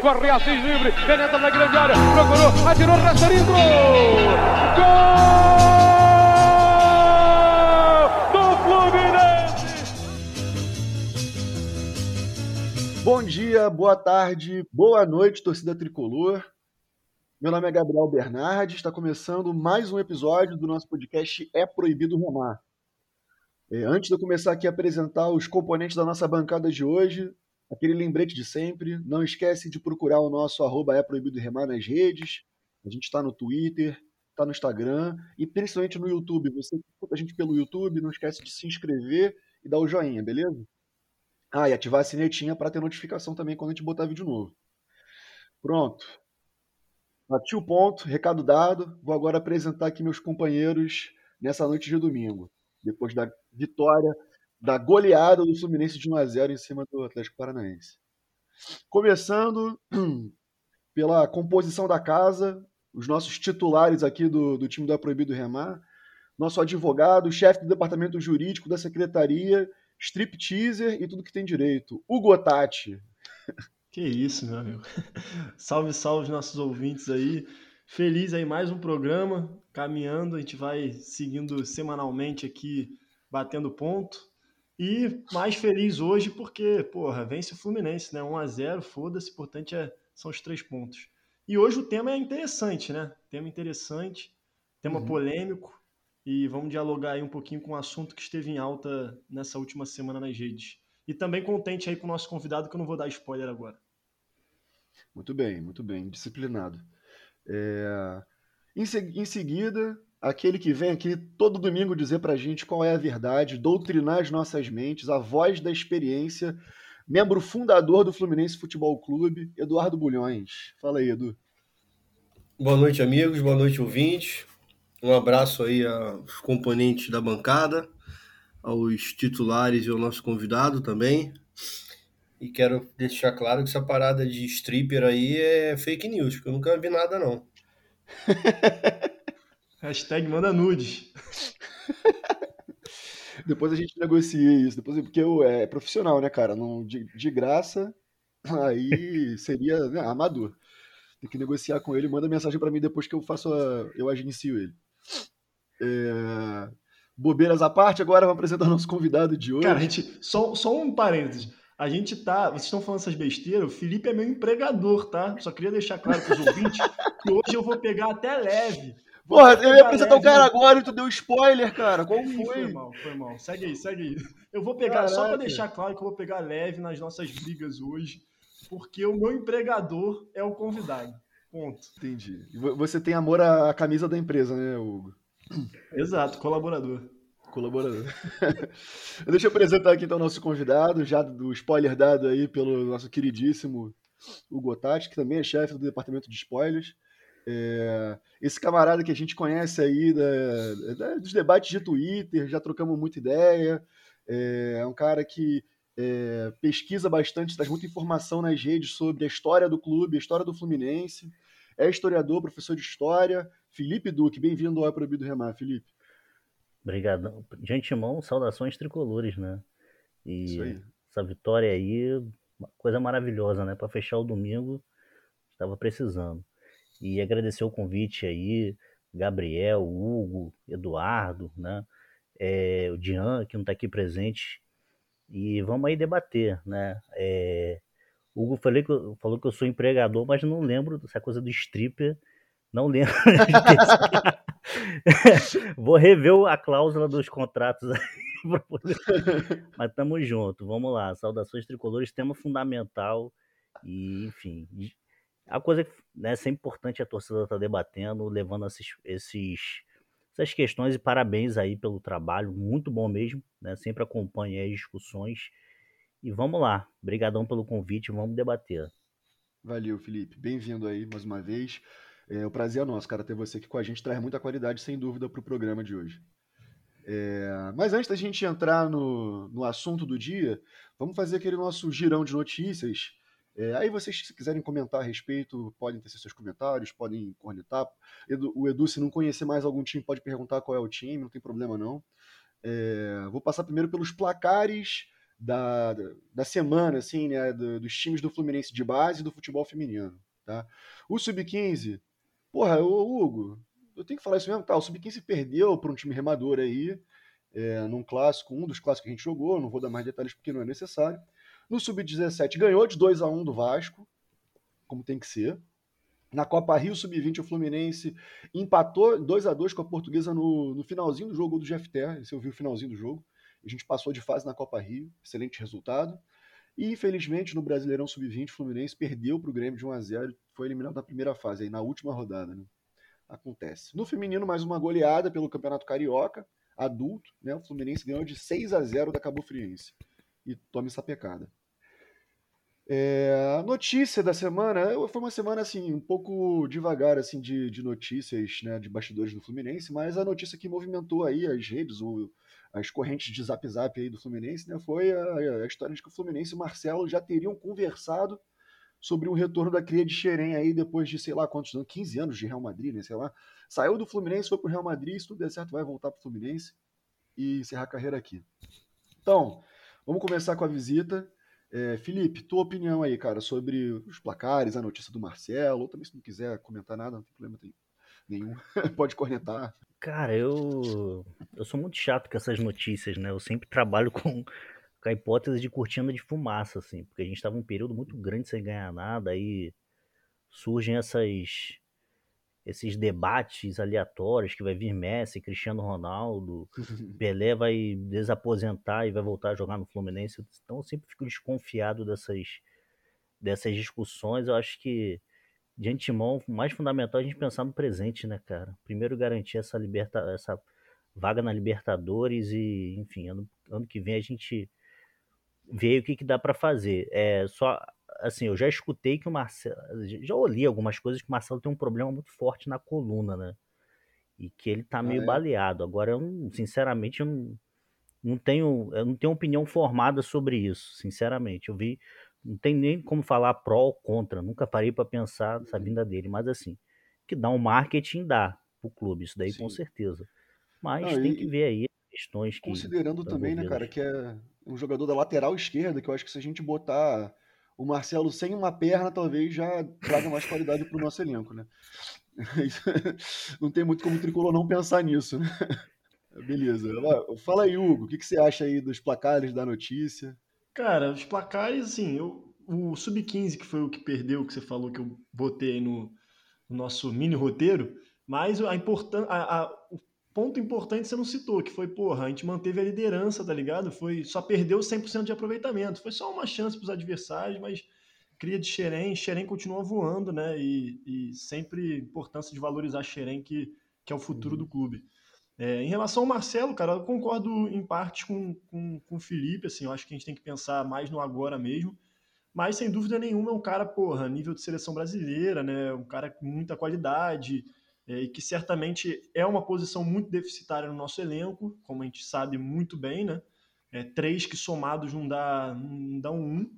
corre Assis livre, penetra na grande área, procurou, atirou, rastreiro, gol! Bom dia, boa tarde, boa noite, torcida tricolor. Meu nome é Gabriel Bernardi, está começando mais um episódio do nosso podcast É Proibido Remar. É, antes de eu começar aqui a apresentar os componentes da nossa bancada de hoje, aquele lembrete de sempre, não esquece de procurar o nosso arroba É Proibido Remar nas redes, a gente está no Twitter, está no Instagram e principalmente no YouTube. Você escuta a gente pelo YouTube, não esquece de se inscrever e dar o joinha, beleza? Ah, e ativar a sinetinha para ter notificação também quando a gente botar vídeo novo. Pronto. Bati o ponto, recado dado. Vou agora apresentar aqui meus companheiros nessa noite de domingo. Depois da vitória, da goleada do Fluminense de 1 a 0 em cima do Atlético Paranaense. Começando pela composição da casa, os nossos titulares aqui do, do time do Proibido Remar, nosso advogado, chefe do departamento jurídico da secretaria strip teaser e tudo que tem direito. O Gotati. Que isso, meu amigo. Salve, salve nossos ouvintes aí. Feliz aí mais um programa caminhando, a gente vai seguindo semanalmente aqui batendo ponto. E mais feliz hoje porque, porra, vence o Fluminense, né? 1 a 0, foda-se, importante é, são os três pontos. E hoje o tema é interessante, né? Tema interessante, tema uhum. polêmico e vamos dialogar aí um pouquinho com o um assunto que esteve em alta nessa última semana nas redes. E também contente aí com o nosso convidado, que eu não vou dar spoiler agora. Muito bem, muito bem, disciplinado. É... Em, se... em, seguida, aquele que vem aqui todo domingo dizer pra gente qual é a verdade, doutrinar as nossas mentes, a voz da experiência, membro fundador do Fluminense Futebol Clube, Eduardo Bulhões. Fala aí, Edu. Boa noite, amigos, boa noite, ouvintes. Um abraço aí aos componentes da bancada, aos titulares e ao nosso convidado também. E quero deixar claro que essa parada de stripper aí é fake news, porque eu nunca vi nada, não. Hashtag manda nudes. depois a gente negocia isso, depois, porque eu, é profissional, né, cara? Não, de, de graça, aí seria né, amador. Tem que negociar com ele, manda mensagem para mim depois que eu faço a, eu agencio ele. É... Bobeiras à parte, agora vamos apresentar o nosso convidado de hoje. Cara, a gente, só, só um parênteses. A gente tá. Vocês estão falando essas besteiras, o Felipe é meu empregador, tá? Só queria deixar claro para os ouvintes que hoje eu vou pegar até leve. Porra, eu ia apresentar o cara agora e tu deu spoiler, cara. Qual foi? Foi mal, foi mal. Segue aí, segue aí. Eu vou pegar, Caraca. só para deixar claro que eu vou pegar leve nas nossas brigas hoje, porque o meu empregador é o convidado. Ponto. Entendi. Você tem amor à camisa da empresa, né, Hugo? Exato, colaborador. Colaborador. Deixa eu apresentar aqui então o nosso convidado, já do spoiler dado aí pelo nosso queridíssimo Hugo Tati, que também é chefe do departamento de spoilers. É, esse camarada que a gente conhece aí da, da, dos debates de Twitter, já trocamos muita ideia. É, é um cara que é, pesquisa bastante, traz muita informação nas redes sobre a história do clube, a história do Fluminense. É historiador, professor de história, Felipe Duque, bem-vindo ao Proibido Remar, Felipe. Obrigado. De antemão, saudações tricolores, né? E essa vitória aí, uma coisa maravilhosa, né? Para fechar o domingo, estava precisando. E agradecer o convite aí, Gabriel, Hugo, Eduardo, né? É, o Dian, que não está aqui presente. E vamos aí debater, né? É, Hugo falei que, falou que eu sou empregador, mas não lembro dessa coisa do stripper não lembro. Vou rever a cláusula dos contratos aí. Mas tamo junto, vamos lá. Saudações tricolores, tema fundamental. E, enfim, a coisa que né, é importante a torcida estar tá debatendo, levando esses, esses, essas questões e parabéns aí pelo trabalho, muito bom mesmo, né? Sempre acompanhe as discussões. E vamos lá, brigadão pelo convite, vamos debater. Valeu, Felipe. Bem-vindo aí mais uma vez. É, o prazer é nosso, cara, ter você aqui com a gente. Traz muita qualidade, sem dúvida, para o programa de hoje. É, mas antes da gente entrar no, no assunto do dia, vamos fazer aquele nosso girão de notícias. É, aí vocês, se quiserem comentar a respeito, podem ter seus comentários, podem cornetar. O Edu, se não conhecer mais algum time, pode perguntar qual é o time, não tem problema não. É, vou passar primeiro pelos placares da, da semana, assim, né, do, dos times do Fluminense de base e do futebol feminino, tá? O Sub-15, porra, o Hugo, eu tenho que falar isso mesmo, tá? O Sub-15 perdeu para um time remador aí, é, num clássico, um dos clássicos que a gente jogou, não vou dar mais detalhes porque não é necessário. No Sub-17 ganhou de 2 a 1 do Vasco, como tem que ser. Na Copa Rio Sub-20, o Fluminense empatou 2 a 2 com a Portuguesa no, no finalzinho do jogo do GFT. Eu vi o finalzinho do jogo. A gente passou de fase na Copa Rio, excelente resultado. E infelizmente no Brasileirão Sub-20, o Fluminense perdeu para o Grêmio de 1 a 0 foi eliminado na primeira fase, aí na última rodada. Né? Acontece. No feminino, mais uma goleada pelo Campeonato Carioca, adulto. Né? O Fluminense ganhou de 6 a 0 da Cabo Friense. E tome essa pecada. É, a notícia da semana foi uma semana assim um pouco devagar assim de, de notícias né, de bastidores do Fluminense, mas a notícia que movimentou aí as redes, o, as correntes de zap zap aí do Fluminense, né, foi a, a, história de que o Fluminense e o Marcelo já teriam conversado sobre o retorno da cria de Xerém aí depois de sei lá quantos anos, 15 anos de Real Madrid, né, sei lá. Saiu do Fluminense, foi pro Real Madrid, se tudo der certo vai voltar pro Fluminense e encerrar a carreira aqui. Então, vamos começar com a visita. É, Felipe, tua opinião aí, cara, sobre os placares, a notícia do Marcelo, ou também se não quiser comentar nada, não tem problema nenhum, pode cornetar. Cara, eu, eu sou muito chato com essas notícias, né? Eu sempre trabalho com, com a hipótese de cortina de fumaça, assim, porque a gente estava um período muito grande sem ganhar nada, aí surgem essas esses debates aleatórios que vai vir Messi, Cristiano Ronaldo, Pelé vai desaposentar e vai voltar a jogar no Fluminense. Então eu sempre fico desconfiado dessas, dessas discussões. Eu acho que, de antemão, o mais fundamental é a gente pensar no presente, né, cara? Primeiro garantir essa, liberta, essa vaga na Libertadores e, enfim, ano, ano que vem a gente vê o que, que dá para fazer. É só assim, eu já escutei que o Marcelo. Já ouvi algumas coisas que o Marcelo tem um problema muito forte na coluna, né? E que ele tá meio ah, é? baleado. Agora, eu, sinceramente, eu não, não tenho. Eu não tenho opinião formada sobre isso, sinceramente. Eu vi. Não tem nem como falar pró ou contra. Nunca parei para pensar nessa uhum. vinda dele. Mas assim, que dá um marketing dá pro clube, isso daí Sim. com certeza. Mas não, tem e, que ver aí questões que. Considerando também, né, cara, que é um jogador da lateral esquerda, que eu acho que se a gente botar o Marcelo sem uma perna talvez já traga mais qualidade para o nosso elenco, né? não tem muito como o Tricolor não pensar nisso, né? Beleza. Fala aí, Hugo, o que, você acha aí dos placares da notícia? Cara, os placares, assim, eu, o Sub-15, que foi o que perdeu, que você falou que eu botei no, no nosso mini roteiro, mas a, importan a, a, o ponto importante você não citou, que foi, porra, a gente manteve a liderança, tá ligado? Foi, só perdeu 100% de aproveitamento. Foi só uma chance para os adversários, mas cria de Xerém, Xerém continua voando, né? E, e sempre importância de valorizar Xerém, que, que é o futuro uhum. do clube. É, em relação ao Marcelo, cara, eu concordo em parte com, com, com o Felipe, assim, eu acho que a gente tem que pensar mais no agora mesmo, mas sem dúvida nenhuma é um cara, porra, nível de seleção brasileira, né? Um cara com muita qualidade, e que certamente é uma posição muito deficitária no nosso elenco, como a gente sabe muito bem, né? É, três que somados não dá, não dá um.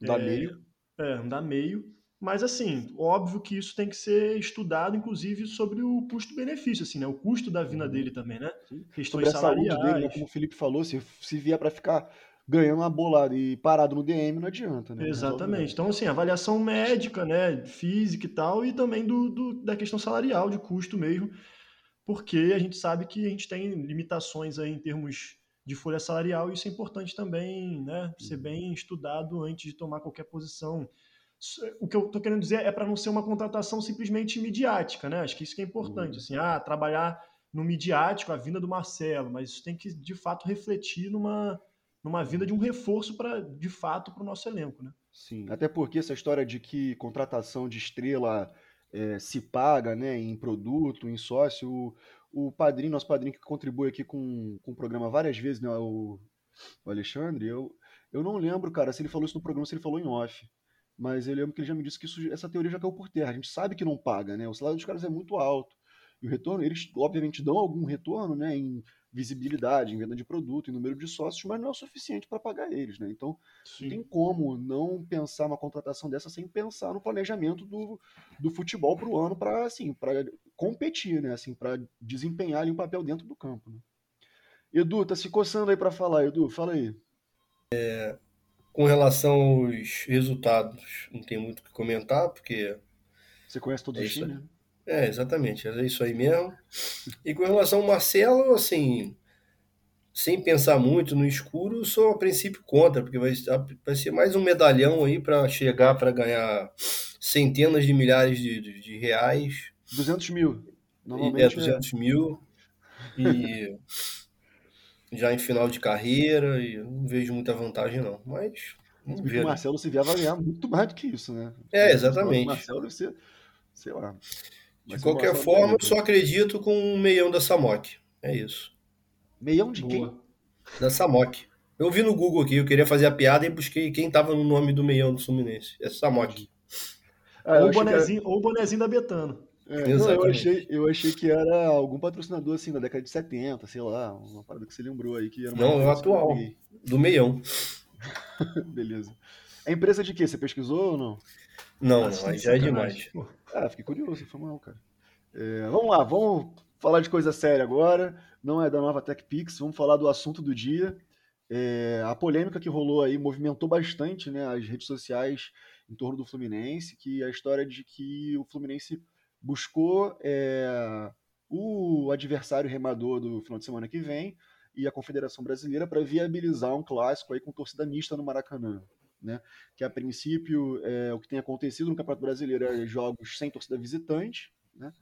Dá é, meio. É, não dá meio. Mas, assim, óbvio que isso tem que ser estudado, inclusive, sobre o custo-benefício, assim, né? O custo da vinda uhum. dele também, né? Questões sobre a salariais. saúde dele, né? como o Felipe falou, se, se vier para ficar ganhando uma bolada e parado no DM não adianta, né? Exatamente. Então, assim, avaliação médica, né, física e tal, e também do, do, da questão salarial, de custo mesmo, porque a gente sabe que a gente tem limitações aí em termos de folha salarial, e isso é importante também, né, ser bem estudado antes de tomar qualquer posição. O que eu estou querendo dizer é para não ser uma contratação simplesmente midiática, né? Acho que isso que é importante, uhum. assim, ah, trabalhar no midiático, a vinda do Marcelo, mas isso tem que, de fato, refletir numa numa vinda de um reforço para de fato para o nosso elenco, né? Sim, até porque essa história de que contratação de estrela é, se paga, né, em produto, em sócio, o, o padrinho, nosso padrinho que contribui aqui com, com o programa várias vezes, né, o, o Alexandre, eu, eu não lembro, cara, se ele falou isso no programa, se ele falou em off. Mas eu lembro que ele já me disse que isso, essa teoria já caiu por terra. A gente sabe que não paga, né? O salário dos caras é muito alto. E o retorno, eles obviamente dão algum retorno, né? Em visibilidade, em venda de produto, em número de sócios, mas não é o suficiente para pagar eles, né? Então, Sim. não tem como não pensar uma contratação dessa sem pensar no planejamento do, do futebol para o ano para assim, competir, né? Assim, para desempenhar ali um papel dentro do campo. Né? Edu, tá se coçando aí para falar, Edu, fala aí. É, com relação aos resultados, não tem muito o que comentar, porque. Você conhece todos é? Né? É, exatamente, é isso aí mesmo. E com relação ao Marcelo, assim, sem pensar muito no escuro, sou a princípio contra, porque vai, vai ser mais um medalhão aí para chegar para ganhar centenas de milhares de, de, de reais. 200 mil. Normalmente é, 200 é. mil. E já em final de carreira, e não vejo muita vantagem, não. Mas. Vamos ver, o né? Marcelo se vier vai ganhar muito mais do que isso, né? É, exatamente. O Marcelo deve ser, sei lá. De qualquer forma, eu só acredito com um meião da Samok. É isso. Meião de Boa. quem? Da Samok. Eu vi no Google aqui, eu queria fazer a piada e busquei quem tava no nome do meião do Fluminense. É Samok. Ah, ou, o bonezinho, era... ou o bonezinho da Betano. É, não, eu, achei, eu achei que era algum patrocinador assim da década de 70, sei lá, uma parada que você lembrou aí que era Não, é o atual, do meião. Beleza. É empresa de quê? Você pesquisou ou não? Não, ah, não, aí já é demais. Ah, fiquei curioso, foi mal, cara. É, vamos lá, vamos falar de coisa séria agora. Não é da nova TechPix, vamos falar do assunto do dia. É, a polêmica que rolou aí movimentou bastante né, as redes sociais em torno do Fluminense, que é a história de que o Fluminense buscou é, o adversário remador do final de semana que vem e a Confederação Brasileira para viabilizar um clássico aí com torcida mista no Maracanã. Né? Que a princípio é, o que tem acontecido no Campeonato Brasileiro é jogos sem torcida visitante, né?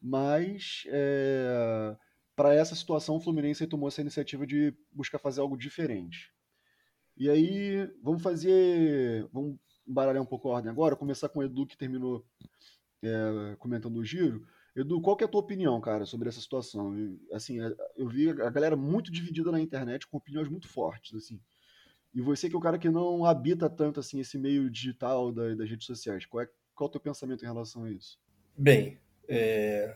mas é, para essa situação o Fluminense tomou essa iniciativa de buscar fazer algo diferente. E aí vamos fazer, vamos embaralhar um pouco a ordem agora, começar com o Edu que terminou é, comentando o giro. Edu, qual que é a tua opinião, cara, sobre essa situação? Eu, assim, é, eu vi a galera muito dividida na internet com opiniões muito fortes, assim. E você que é o cara que não habita tanto assim esse meio digital da, das redes sociais, qual é, qual é o teu pensamento em relação a isso? Bem, é,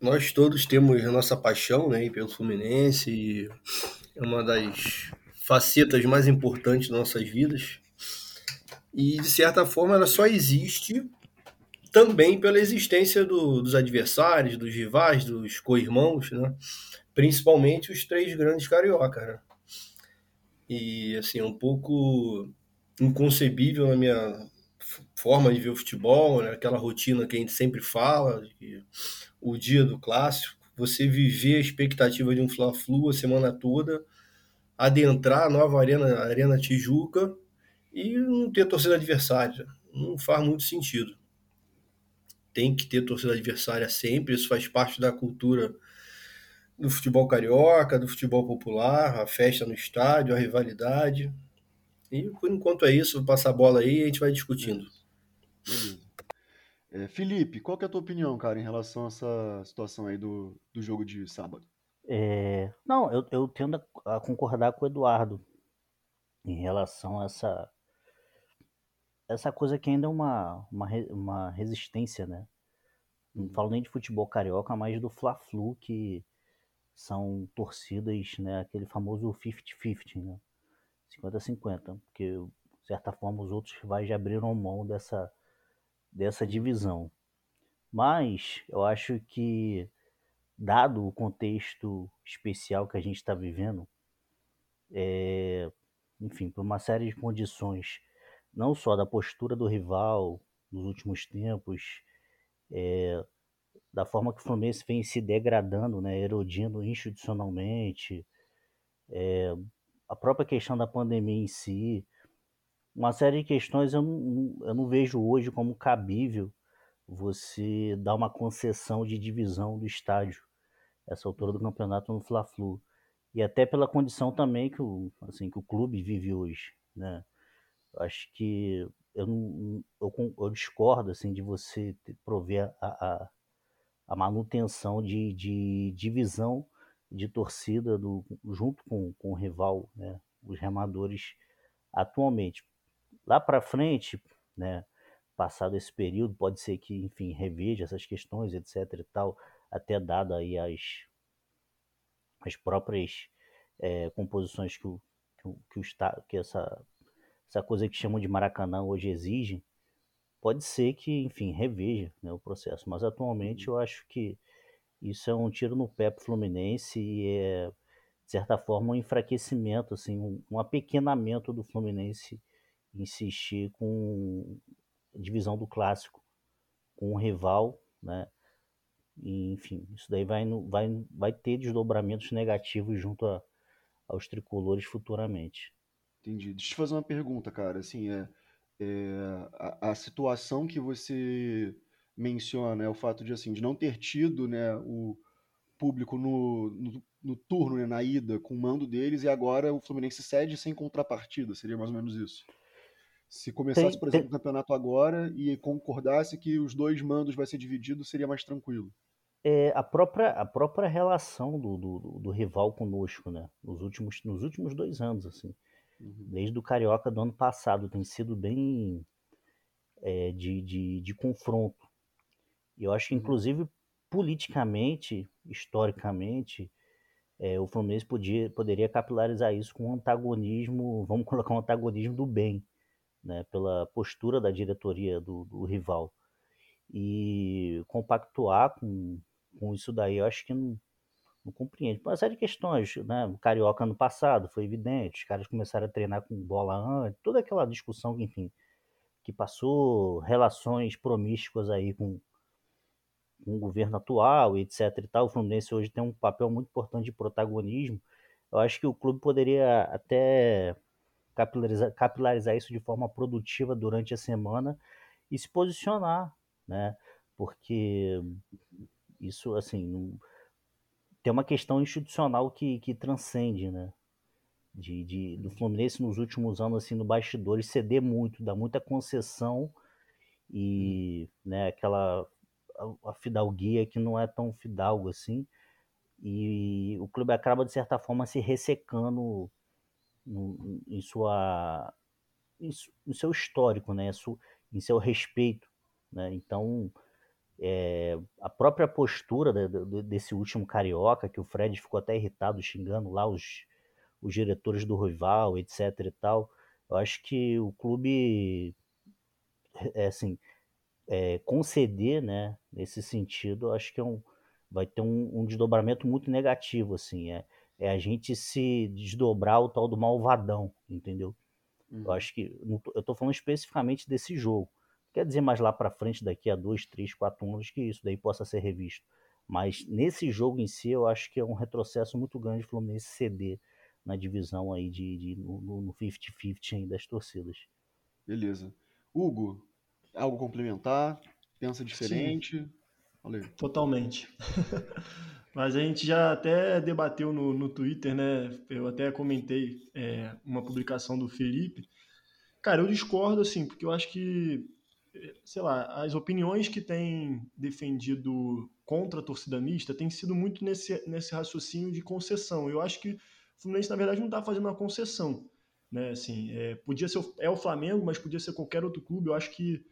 nós todos temos a nossa paixão né, pelo Fluminense e é uma das facetas mais importantes das nossas vidas. E de certa forma ela só existe também pela existência do, dos adversários, dos rivais, dos co-irmãos, né? principalmente os três grandes cariocas. Né? E assim, é um pouco inconcebível na minha forma de ver o futebol, né? aquela rotina que a gente sempre fala, o dia do clássico, você viver a expectativa de um Fla-Flu a semana toda, adentrar a nova arena, a Arena Tijuca e não ter torcida adversária. Não faz muito sentido tem que ter torcida adversária sempre, isso faz parte da cultura do futebol carioca, do futebol popular, a festa no estádio, a rivalidade. E por enquanto é isso, vou passar a bola aí e a gente vai discutindo. É, Felipe, qual que é a tua opinião, cara, em relação a essa situação aí do, do jogo de sábado? É, não, eu, eu tendo a, a concordar com o Eduardo em relação a essa essa coisa que ainda é uma, uma, uma resistência, né? Não falo nem de futebol carioca, mas do Fla-Flu, que são torcidas, né? Aquele famoso 50-50, né? 50-50, porque de certa forma os outros rivais já abriram mão dessa, dessa divisão. Mas eu acho que, dado o contexto especial que a gente está vivendo, é, enfim, por uma série de condições não só da postura do rival nos últimos tempos, é, da forma que o Fluminense vem se degradando, né, erodindo institucionalmente, é, a própria questão da pandemia em si, uma série de questões eu não, eu não vejo hoje como cabível você dar uma concessão de divisão do estádio, essa altura do campeonato no Fla-Flu. E até pela condição também que o, assim, que o clube vive hoje, né? Acho que eu, não, eu, eu discordo assim, de você prover a, a, a manutenção de, de divisão de torcida do, junto com, com o rival, né, os remadores atualmente. Lá para frente, né, passado esse período, pode ser que, enfim, reveja essas questões, etc e tal, até dado aí as, as próprias é, composições que o, que, o, que, o, que essa essa coisa que chamam de Maracanã hoje exige, pode ser que, enfim, reveja né, o processo. Mas atualmente uhum. eu acho que isso é um tiro no pé para o Fluminense e é, de certa forma, um enfraquecimento, assim, um, um apequenamento do Fluminense insistir com divisão do clássico com um rival, né? E, enfim, isso daí vai, vai, vai ter desdobramentos negativos junto a, aos tricolores futuramente. Entendi. Deixa eu te fazer uma pergunta, cara. Assim, é, é a, a, situação que você menciona é o fato de assim de não ter tido, né, o público no, no, no turno, né, na ida, com o mando deles, e agora o Fluminense cede sem contrapartida. Seria mais ou menos isso. Se começasse, tem, por exemplo, tem... o campeonato agora e concordasse que os dois mandos vai ser dividido, seria mais tranquilo. É, a, própria, a própria relação do, do, do, rival conosco, né? Nos últimos, nos últimos dois anos, assim. Uhum. Desde o Carioca do ano passado, tem sido bem é, de, de, de confronto. Eu acho que, uhum. inclusive, politicamente, historicamente, é, o Fluminense podia, poderia capilarizar isso com um antagonismo, vamos colocar um antagonismo do bem né, pela postura da diretoria do, do rival. E compactuar com, com isso daí, eu acho que não, não compreende. Uma série de questões, né? O Carioca no passado foi evidente, os caras começaram a treinar com bola antes, toda aquela discussão, enfim, que passou relações promíscuas aí com, com o governo atual, etc e tal. O Fluminense hoje tem um papel muito importante de protagonismo. Eu acho que o clube poderia até capilarizar, capilarizar isso de forma produtiva durante a semana e se posicionar, né? Porque isso, assim, tem uma questão institucional que, que transcende, né? De, de, do Fluminense nos últimos anos, assim, no bastidores, ceder muito, dar muita concessão e, né, aquela a, a fidalguia que não é tão fidalgo assim, e o clube acaba, de certa forma, se ressecando no, em sua em, em, seu histórico, né, em seu respeito, né? Então é, a própria postura de, de, desse último carioca, que o Fred ficou até irritado xingando lá os, os diretores do rival, etc e tal, eu acho que o clube é assim é, conceder, né, nesse sentido, acho que é um, vai ter um, um desdobramento muito negativo, assim, é, é a gente se desdobrar o tal do malvadão, entendeu? Uhum. Eu acho que. Eu estou falando especificamente desse jogo. Quer dizer, mais lá para frente, daqui a dois, três, quatro anos, que isso daí possa ser revisto. Mas nesse jogo em si, eu acho que é um retrocesso muito grande o Fluminense ceder na divisão aí de, de no 50-50 das torcidas. Beleza. Hugo, algo complementar? Pensa diferente? Totalmente. Mas a gente já até debateu no, no Twitter, né? Eu até comentei é, uma publicação do Felipe. Cara, eu discordo, assim, porque eu acho que, sei lá, as opiniões que tem defendido contra a torcida mista têm sido muito nesse, nesse raciocínio de concessão. Eu acho que o Fluminense, na verdade, não está fazendo uma concessão. Né? Assim, é, podia ser é o Flamengo, mas podia ser qualquer outro clube. Eu acho que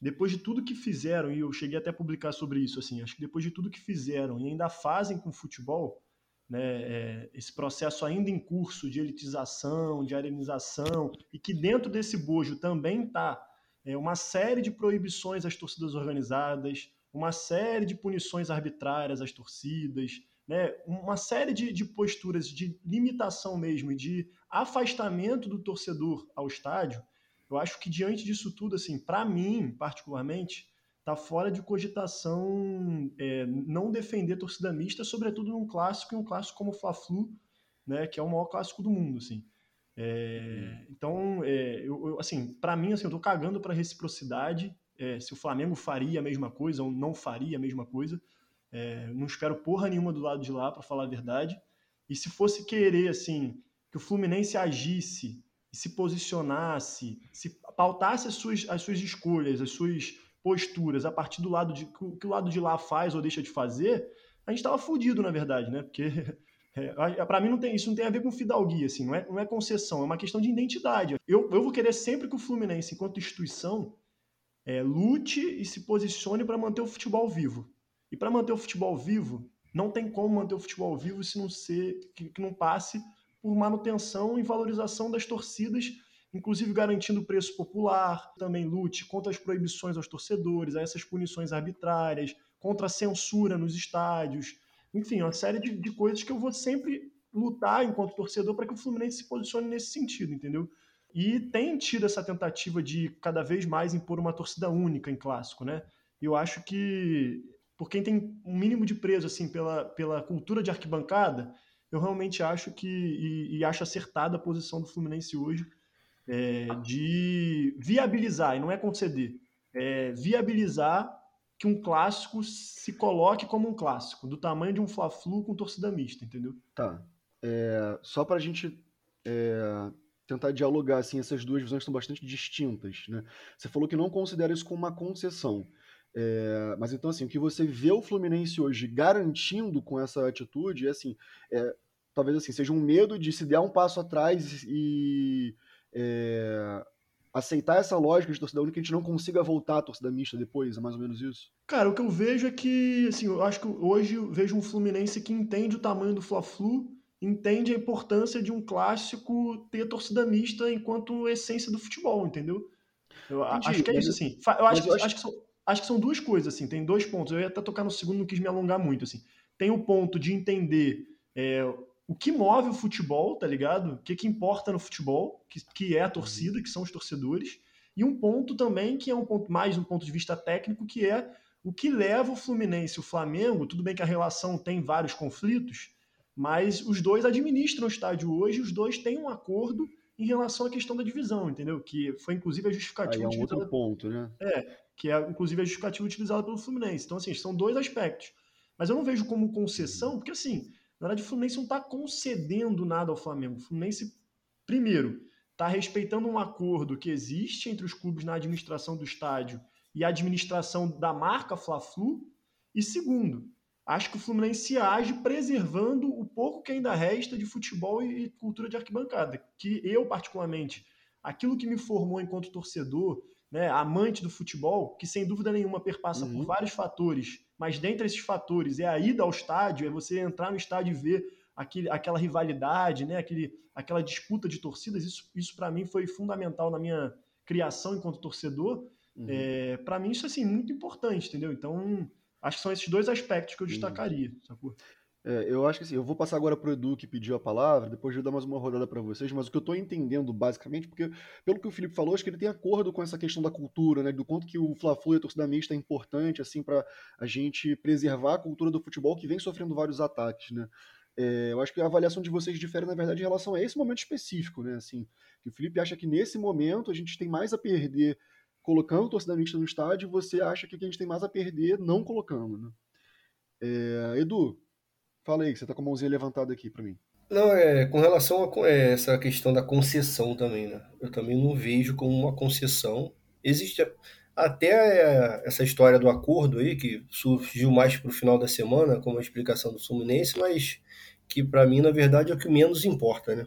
depois de tudo que fizeram, e eu cheguei até a publicar sobre isso, assim, acho que depois de tudo que fizeram e ainda fazem com o futebol, né, é, esse processo ainda em curso de elitização, de arenização, e que dentro desse bojo também está é, uma série de proibições às torcidas organizadas, uma série de punições arbitrárias às torcidas, né, uma série de, de posturas de limitação mesmo, de afastamento do torcedor ao estádio, eu acho que diante disso tudo, assim, para mim, particularmente, tá fora de cogitação é, não defender torcida mista, sobretudo num clássico, e um clássico como o Fla-Flu, né, que é o maior clássico do mundo, assim. É, então, é, eu, eu, assim, para mim, assim, eu tô cagando para reciprocidade. É, se o Flamengo faria a mesma coisa ou não faria a mesma coisa, é, não espero porra nenhuma do lado de lá, para falar a verdade. E se fosse querer, assim, que o Fluminense agisse se posicionasse, se pautasse as suas, as suas escolhas, as suas posturas a partir do lado de que o lado de lá faz ou deixa de fazer, a gente estava fudido, na verdade, né? Porque é, para mim não tem isso não tem a ver com fidalguia, assim, não é, não é concessão, é uma questão de identidade. Eu, eu vou querer sempre que o Fluminense, enquanto instituição, é, lute e se posicione para manter o futebol vivo. E para manter o futebol vivo, não tem como manter o futebol vivo se não ser que, que não passe por manutenção e valorização das torcidas, inclusive garantindo o preço popular, também lute contra as proibições aos torcedores, a essas punições arbitrárias, contra a censura nos estádios, enfim, uma série de, de coisas que eu vou sempre lutar enquanto torcedor para que o Fluminense se posicione nesse sentido, entendeu? E tem tido essa tentativa de cada vez mais impor uma torcida única em clássico, né? Eu acho que por quem tem um mínimo de preso assim pela, pela cultura de arquibancada, eu realmente acho que e, e acho acertada a posição do Fluminense hoje é, de viabilizar e não é conceder, é viabilizar que um clássico se coloque como um clássico do tamanho de um Fla-Flu com torcida mista, entendeu? Tá. É, só para a gente é, tentar dialogar assim essas duas visões são bastante distintas, né? Você falou que não considera isso como uma concessão. É, mas então, assim, o que você vê o Fluminense hoje garantindo com essa atitude é assim, é, talvez assim, seja um medo de se der um passo atrás e é, aceitar essa lógica de torcida única que a gente não consiga voltar à torcida mista depois, é mais ou menos isso? Cara, o que eu vejo é que, assim, eu acho que hoje eu vejo um Fluminense que entende o tamanho do Fla-Flu, entende a importância de um clássico ter torcida mista enquanto essência do futebol, entendeu? Eu Entendi, acho que é isso, assim. Eu acho, que, eu acho... acho que são acho que são duas coisas, assim, tem dois pontos. Eu ia até tocar no segundo, não quis me alongar muito, assim. Tem o ponto de entender é, o que move o futebol, tá ligado? O que, que importa no futebol, que, que é a torcida, que são os torcedores. E um ponto também, que é um ponto mais um ponto de vista técnico, que é o que leva o Fluminense e o Flamengo, tudo bem que a relação tem vários conflitos, mas os dois administram o estádio hoje, os dois têm um acordo em relação à questão da divisão, entendeu? Que foi inclusive a justificativa. Aí é um outro ponto, né? É, que é inclusive a justificativa utilizada pelo Fluminense. Então, assim, são dois aspectos. Mas eu não vejo como concessão, porque assim, na verdade, o Fluminense não está concedendo nada ao Flamengo. O Fluminense, primeiro, está respeitando um acordo que existe entre os clubes na administração do estádio e a administração da marca Fla-Flu. E segundo, acho que o Fluminense age preservando o pouco que ainda resta de futebol e cultura de arquibancada. Que eu, particularmente, aquilo que me formou enquanto torcedor, né, amante do futebol, que sem dúvida nenhuma perpassa uhum. por vários fatores, mas dentre esses fatores é a ida ao estádio, é você entrar no estádio e ver aquele, aquela rivalidade, né, aquele, aquela disputa de torcidas, isso, isso para mim foi fundamental na minha criação enquanto torcedor. Uhum. É, para mim isso é assim, muito importante, entendeu? Então, acho que são esses dois aspectos que eu destacaria, uhum. É, eu acho que assim, eu vou passar agora para o Edu que pediu a palavra, depois eu dar mais uma rodada para vocês, mas o que eu estou entendendo basicamente, porque pelo que o Felipe falou, acho que ele tem acordo com essa questão da cultura, né, do quanto que o Fla-Flu e a torcida mista é importante assim para a gente preservar a cultura do futebol que vem sofrendo vários ataques, né? É, eu acho que a avaliação de vocês difere, na verdade, em relação a esse momento específico, né? Assim, que o Felipe acha que nesse momento a gente tem mais a perder colocando torcida mista no estádio, e você acha que a gente tem mais a perder não colocando, né? É, Edu, Fala aí, você tá com a mãozinha levantada aqui para mim. Não, é com relação a é, essa questão da concessão também, né? Eu também não vejo como uma concessão. Existe até é, essa história do acordo aí, que surgiu mais para o final da semana, como a explicação do Fluminense, mas que para mim, na verdade, é o que menos importa, né?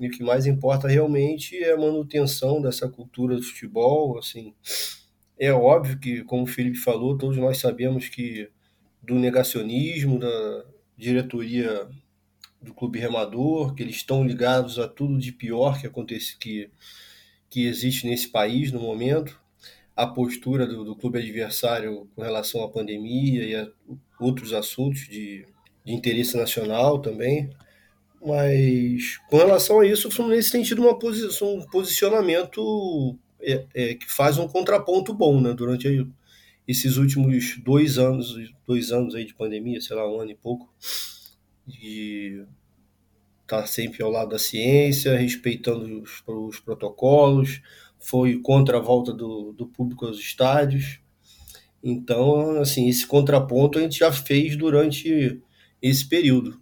E o que mais importa realmente é a manutenção dessa cultura do futebol, assim. É óbvio que, como o Felipe falou, todos nós sabemos que do negacionismo, da, diretoria do Clube Remador, que eles estão ligados a tudo de pior que acontece que, que existe nesse país no momento, a postura do, do clube adversário com relação à pandemia e a outros assuntos de, de interesse nacional também. Mas com relação a isso, o Fluminense tem tido uma posição, um posicionamento é, é, que faz um contraponto bom né, durante esses últimos dois anos, dois anos aí de pandemia, sei lá, um ano e pouco, de estar tá sempre ao lado da ciência, respeitando os, os protocolos, foi contra a volta do, do público aos estádios. Então, assim, esse contraponto a gente já fez durante esse período.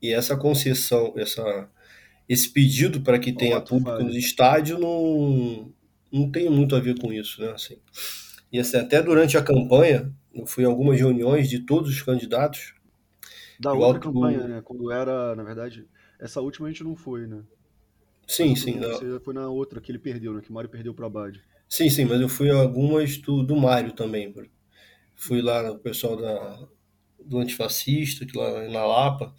E essa concessão, essa, esse pedido para que tenha público no estádio não, não tem muito a ver com isso, né? Assim, e assim, até durante a campanha, eu fui em algumas reuniões de todos os candidatos. Da outra campanha, né? Quando era, na verdade, essa última a gente não foi, né? Sim, sim. Você foi na outra que ele perdeu, né? Que o Mário perdeu para Abad. Sim, sim, mas eu fui em algumas do, do Mário também. Fui lá o pessoal da, do antifascista, que lá na Lapa.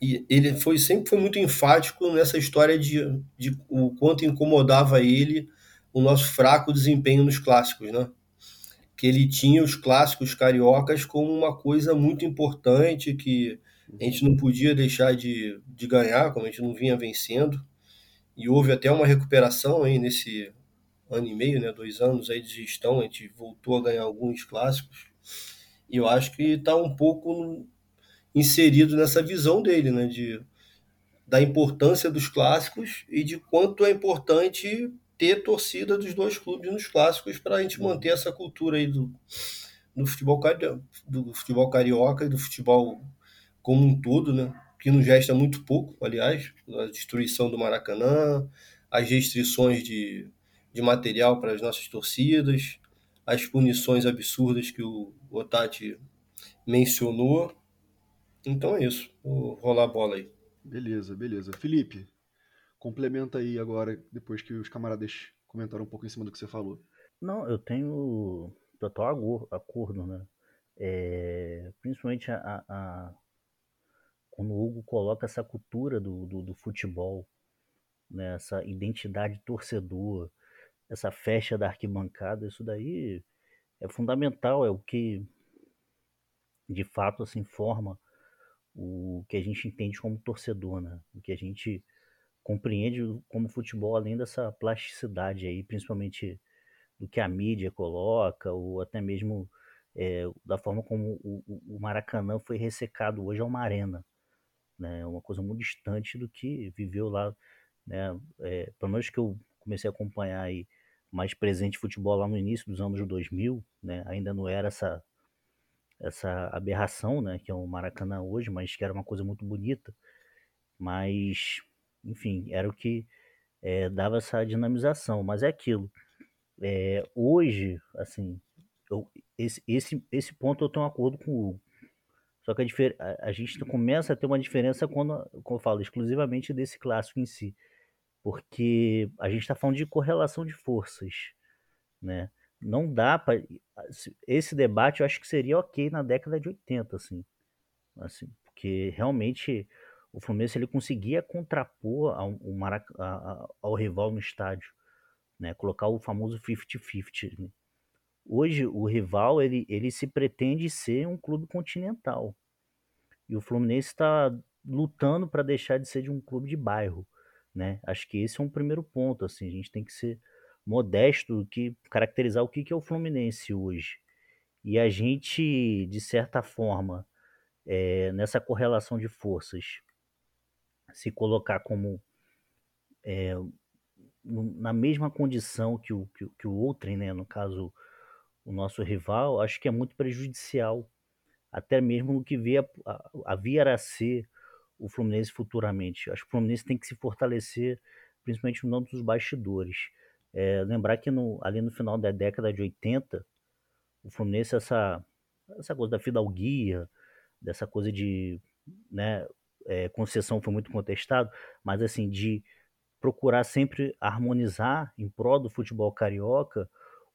E ele foi sempre foi muito enfático nessa história de, de o quanto incomodava ele o nosso fraco desempenho nos clássicos, né? Que ele tinha os clássicos cariocas como uma coisa muito importante, que A gente não podia deixar de, de ganhar, como a gente não vinha vencendo. E houve até uma recuperação aí nesse ano e meio, né, dois anos aí de gestão, a gente voltou a ganhar alguns clássicos. E eu acho que está um pouco inserido nessa visão dele, né, de, da importância dos clássicos e de quanto é importante ter torcida dos dois clubes nos clássicos para a gente manter essa cultura aí do, do, futebol, do futebol carioca e do futebol como um todo, né? que nos resta muito pouco, aliás, a destruição do Maracanã, as restrições de, de material para as nossas torcidas, as punições absurdas que o Otati mencionou. Então é isso, vou rolar a bola aí. Beleza, beleza. Felipe, complementa aí agora, depois que os camaradas comentaram um pouco em cima do que você falou. Não, eu tenho total acordo, né? É, principalmente a, a, quando o Hugo coloca essa cultura do, do, do futebol, né? essa identidade torcedor, essa festa da arquibancada, isso daí é fundamental, é o que de fato assim forma o que a gente entende como torcedor, né? O que a gente compreende como futebol além dessa plasticidade aí, principalmente do que a mídia coloca ou até mesmo é, da forma como o, o, Maracanã foi ressecado hoje é uma arena, né? É uma coisa muito distante do que viveu lá, né? É, pelo menos que eu comecei a acompanhar aí mais presente futebol lá no início dos anos 2000, né? Ainda não era essa essa aberração, né, que é o Maracanã hoje, mas que era uma coisa muito bonita. Mas, enfim, era o que é, dava essa dinamização. Mas é aquilo. É, hoje, assim, eu, esse, esse, esse ponto eu tenho um acordo com o Hugo. Só que a, a, gente começa a ter uma diferença quando, como eu falo, exclusivamente desse clássico em si. Porque a gente está falando de correlação de forças, né? não dá para esse debate eu acho que seria ok na década de 80 assim assim porque realmente o Fluminense ele conseguia contrapor ao, ao, rival no estádio né colocar o famoso 50-50 né? hoje o rival ele, ele se pretende ser um clube continental e o Fluminense está lutando para deixar de ser de um clube de bairro né acho que esse é um primeiro ponto assim a gente tem que ser modesto que caracterizar o que é o Fluminense hoje. E a gente, de certa forma, é, nessa correlação de forças, se colocar como é, na mesma condição que o, que, que o outro, né, no caso o nosso rival, acho que é muito prejudicial, até mesmo no que via, havia a ser o Fluminense futuramente. Acho que o Fluminense tem que se fortalecer, principalmente no âmbito dos bastidores. É, lembrar que no, ali no final da década de 80, o Fluminense, essa, essa coisa da fidalguia, dessa coisa de né, é, concessão foi muito contestado, mas assim, de procurar sempre harmonizar em prol do futebol carioca,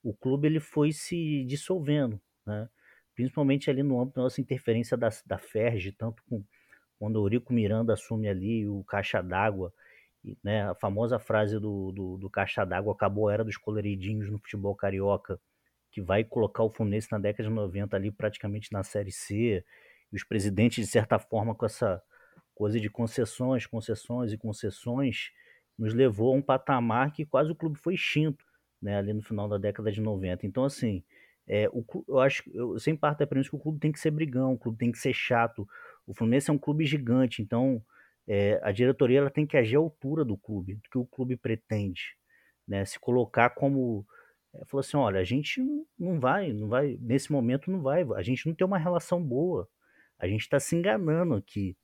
o clube ele foi se dissolvendo, né? principalmente ali no âmbito da nossa interferência da, da FERJ, tanto com, quando o Eurico Miranda assume ali o caixa d'água, né, a famosa frase do, do, do caixa d'água acabou a era dos coloridinhos no futebol carioca, que vai colocar o Fluminense na década de 90 ali praticamente na Série C, e os presidentes, de certa forma, com essa coisa de concessões, concessões e concessões, nos levou a um patamar que quase o clube foi extinto, né, ali no final da década de 90. Então, assim, é, o, eu acho, eu sempre parto da premissa que o clube tem que ser brigão, o clube tem que ser chato. O Fluminense é um clube gigante, então é, a diretoria ela tem que agir à altura do clube, do que o clube pretende, né? Se colocar como é, falou assim, olha, a gente não vai, não vai, nesse momento não vai, a gente não tem uma relação boa, a gente está se enganando aqui,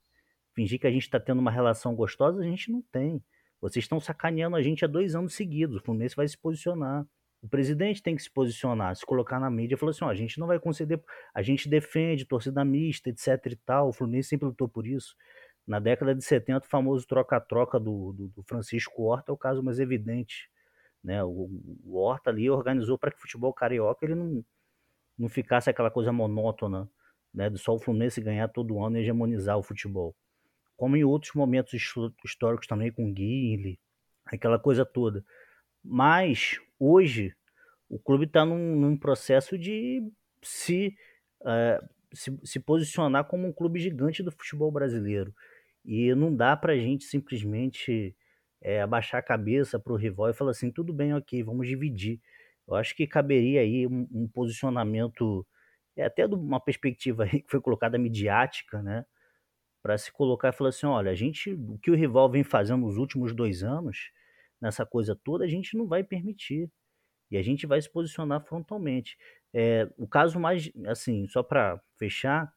fingir que a gente está tendo uma relação gostosa, a gente não tem. Vocês estão sacaneando a gente há dois anos seguidos. O Fluminense vai se posicionar. O presidente tem que se posicionar, se colocar na mídia e falar assim: ó, a gente não vai conceder, a gente defende torcida mista, etc e tal. O Fluminense sempre lutou por isso. Na década de 70, o famoso troca-troca do, do, do, Francisco Horta é o caso mais evidente. Né? O, o Horta ali organizou para que o futebol carioca ele não, não ficasse aquela coisa monótona, né? só o Fluminense ganhar todo ano e hegemonizar o futebol. Como em outros momentos históricos também, com Guile, aquela coisa toda. Mas, hoje, o clube está num, num, processo de se, uh, se, se posicionar como um clube gigante do futebol brasileiro. E não dá para a gente simplesmente é, abaixar a cabeça para o rival e falar assim, tudo bem, ok, vamos dividir. Eu acho que caberia aí um, um posicionamento, é, até de uma perspectiva que foi colocada midiática, né? Para se colocar e falar assim, olha, a gente, o que o rival vem fazendo nos últimos dois anos, nessa coisa toda, a gente não vai permitir. E a gente vai se posicionar frontalmente. É, o caso mais, assim, só para fechar,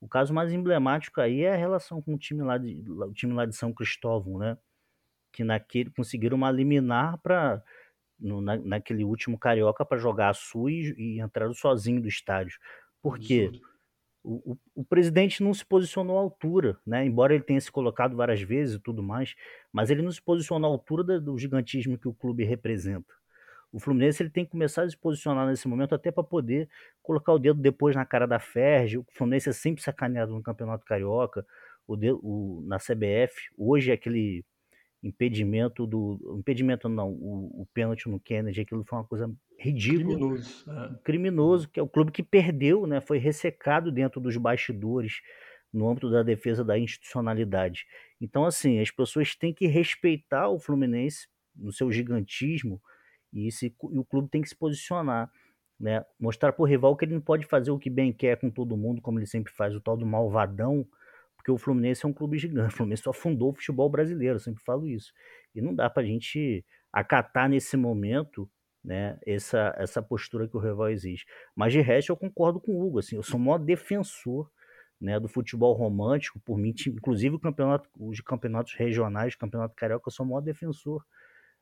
o caso mais emblemático aí é a relação com o time lá de, o time lá de São Cristóvão, né? Que naquele, conseguiram uma liminar para na, naquele último carioca para jogar a Sul e, e entraram sozinho do estádio. Por quê? O, o, presidente não se posicionou à altura, né? Embora ele tenha se colocado várias vezes e tudo mais, mas ele não se posicionou à altura do, do gigantismo que o clube representa. O Fluminense ele tem que começar a se posicionar nesse momento até para poder colocar o dedo depois na cara da Ferge. O Fluminense é sempre sacaneado no Campeonato Carioca, o, o na CBF. Hoje é aquele impedimento do. Impedimento não, o, o pênalti no Kennedy, aquilo foi uma coisa ridícula. Criminoso. É. Criminoso, que é o clube que perdeu, né? Foi ressecado dentro dos bastidores no âmbito da defesa da institucionalidade. Então, assim, as pessoas têm que respeitar o Fluminense no seu gigantismo e, esse, e o clube tem que se posicionar. Né? Mostrar para o rival que ele não pode fazer o que bem quer com todo mundo, como ele sempre faz, o tal do malvadão, porque o Fluminense é um clube gigante. O Fluminense só fundou o futebol brasileiro, eu sempre falo isso. E não dá para a gente acatar nesse momento né, essa, essa postura que o rival exige. Mas de resto eu concordo com o Hugo, assim, eu sou o maior defensor né, do futebol romântico, por mim, inclusive campeonato, os campeonatos regionais, campeonato carioca, eu sou o maior defensor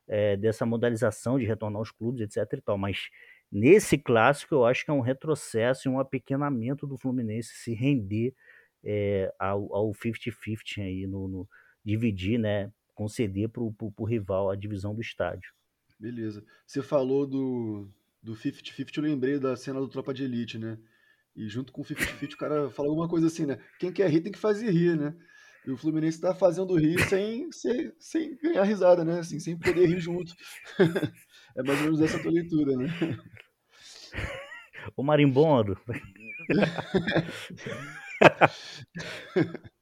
é, dessa modalização de retornar aos clubes, etc. E tal. Mas nesse clássico eu acho que é um retrocesso e um apequenamento do Fluminense se render é, ao 50-50 aí, no, no, dividir, né, conceder para o rival a divisão do estádio. Beleza. Você falou do, do 50-50, eu lembrei da cena do Tropa de Elite, né? E junto com o 50-50 o cara falou alguma coisa assim, né? Quem quer rir tem que fazer rir, né? E o Fluminense está fazendo rir sem, sem, sem ganhar risada, né? Assim, sem poder rir junto. é mais ou menos essa tua leitura, né? O marimbondo.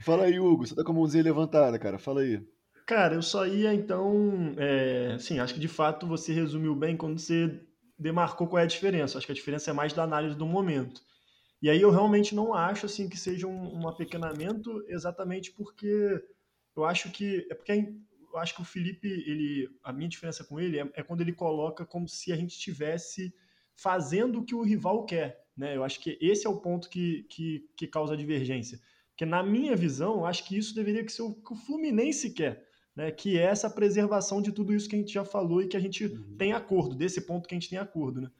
Fala aí, Hugo. Você tá com a mãozinha levantada, cara. Fala aí. Cara, eu só ia então. É, sim, acho que de fato você resumiu bem quando você demarcou qual é a diferença. Acho que a diferença é mais da análise do momento. E aí eu realmente não acho assim que seja um, um apequenamento, exatamente porque eu acho que é porque eu acho que o Felipe, ele, a minha diferença com ele é, é quando ele coloca como se a gente estivesse fazendo o que o rival quer, né? Eu acho que esse é o ponto que, que, que causa divergência. Porque na minha visão, eu acho que isso deveria ser o que o Fluminense quer, né? Que é essa preservação de tudo isso que a gente já falou e que a gente uhum. tem acordo, desse ponto que a gente tem acordo, né?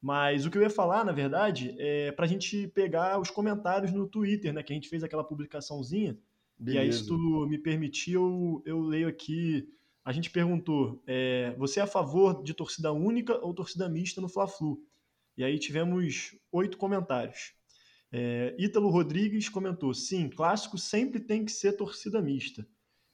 Mas o que eu ia falar, na verdade, é para a gente pegar os comentários no Twitter, né? Que a gente fez aquela publicaçãozinha. Beleza. E aí, se tu me permitir, eu, eu leio aqui. A gente perguntou: é, você é a favor de torcida única ou torcida mista no Fla-Flu? E aí tivemos oito comentários. É, Ítalo Rodrigues comentou: sim, clássico sempre tem que ser torcida mista.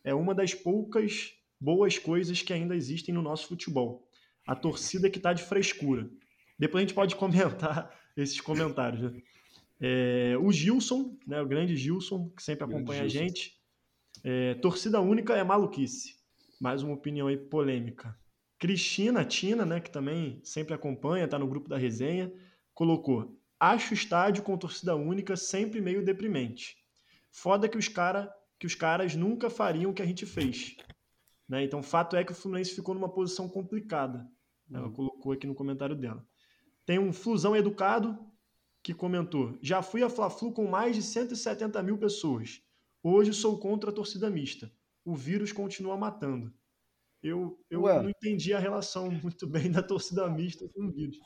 É uma das poucas boas coisas que ainda existem no nosso futebol. A torcida que está de frescura. Depois a gente pode comentar esses comentários. Né? É, o Gilson, né, o grande Gilson, que sempre acompanha a gente. É, torcida única é maluquice. Mais uma opinião aí polêmica. Cristina Tina, né, que também sempre acompanha, está no grupo da resenha, colocou: Acho o estádio com torcida única sempre meio deprimente. Foda que os, cara, que os caras nunca fariam o que a gente fez. Né? Então, o fato é que o Fluminense ficou numa posição complicada. Ela uhum. colocou aqui no comentário dela. Tem um Flusão Educado que comentou: Já fui a Fla-Flu com mais de 170 mil pessoas. Hoje sou contra a torcida mista. O vírus continua matando. Eu, eu não entendi a relação muito bem da torcida mista com o vírus.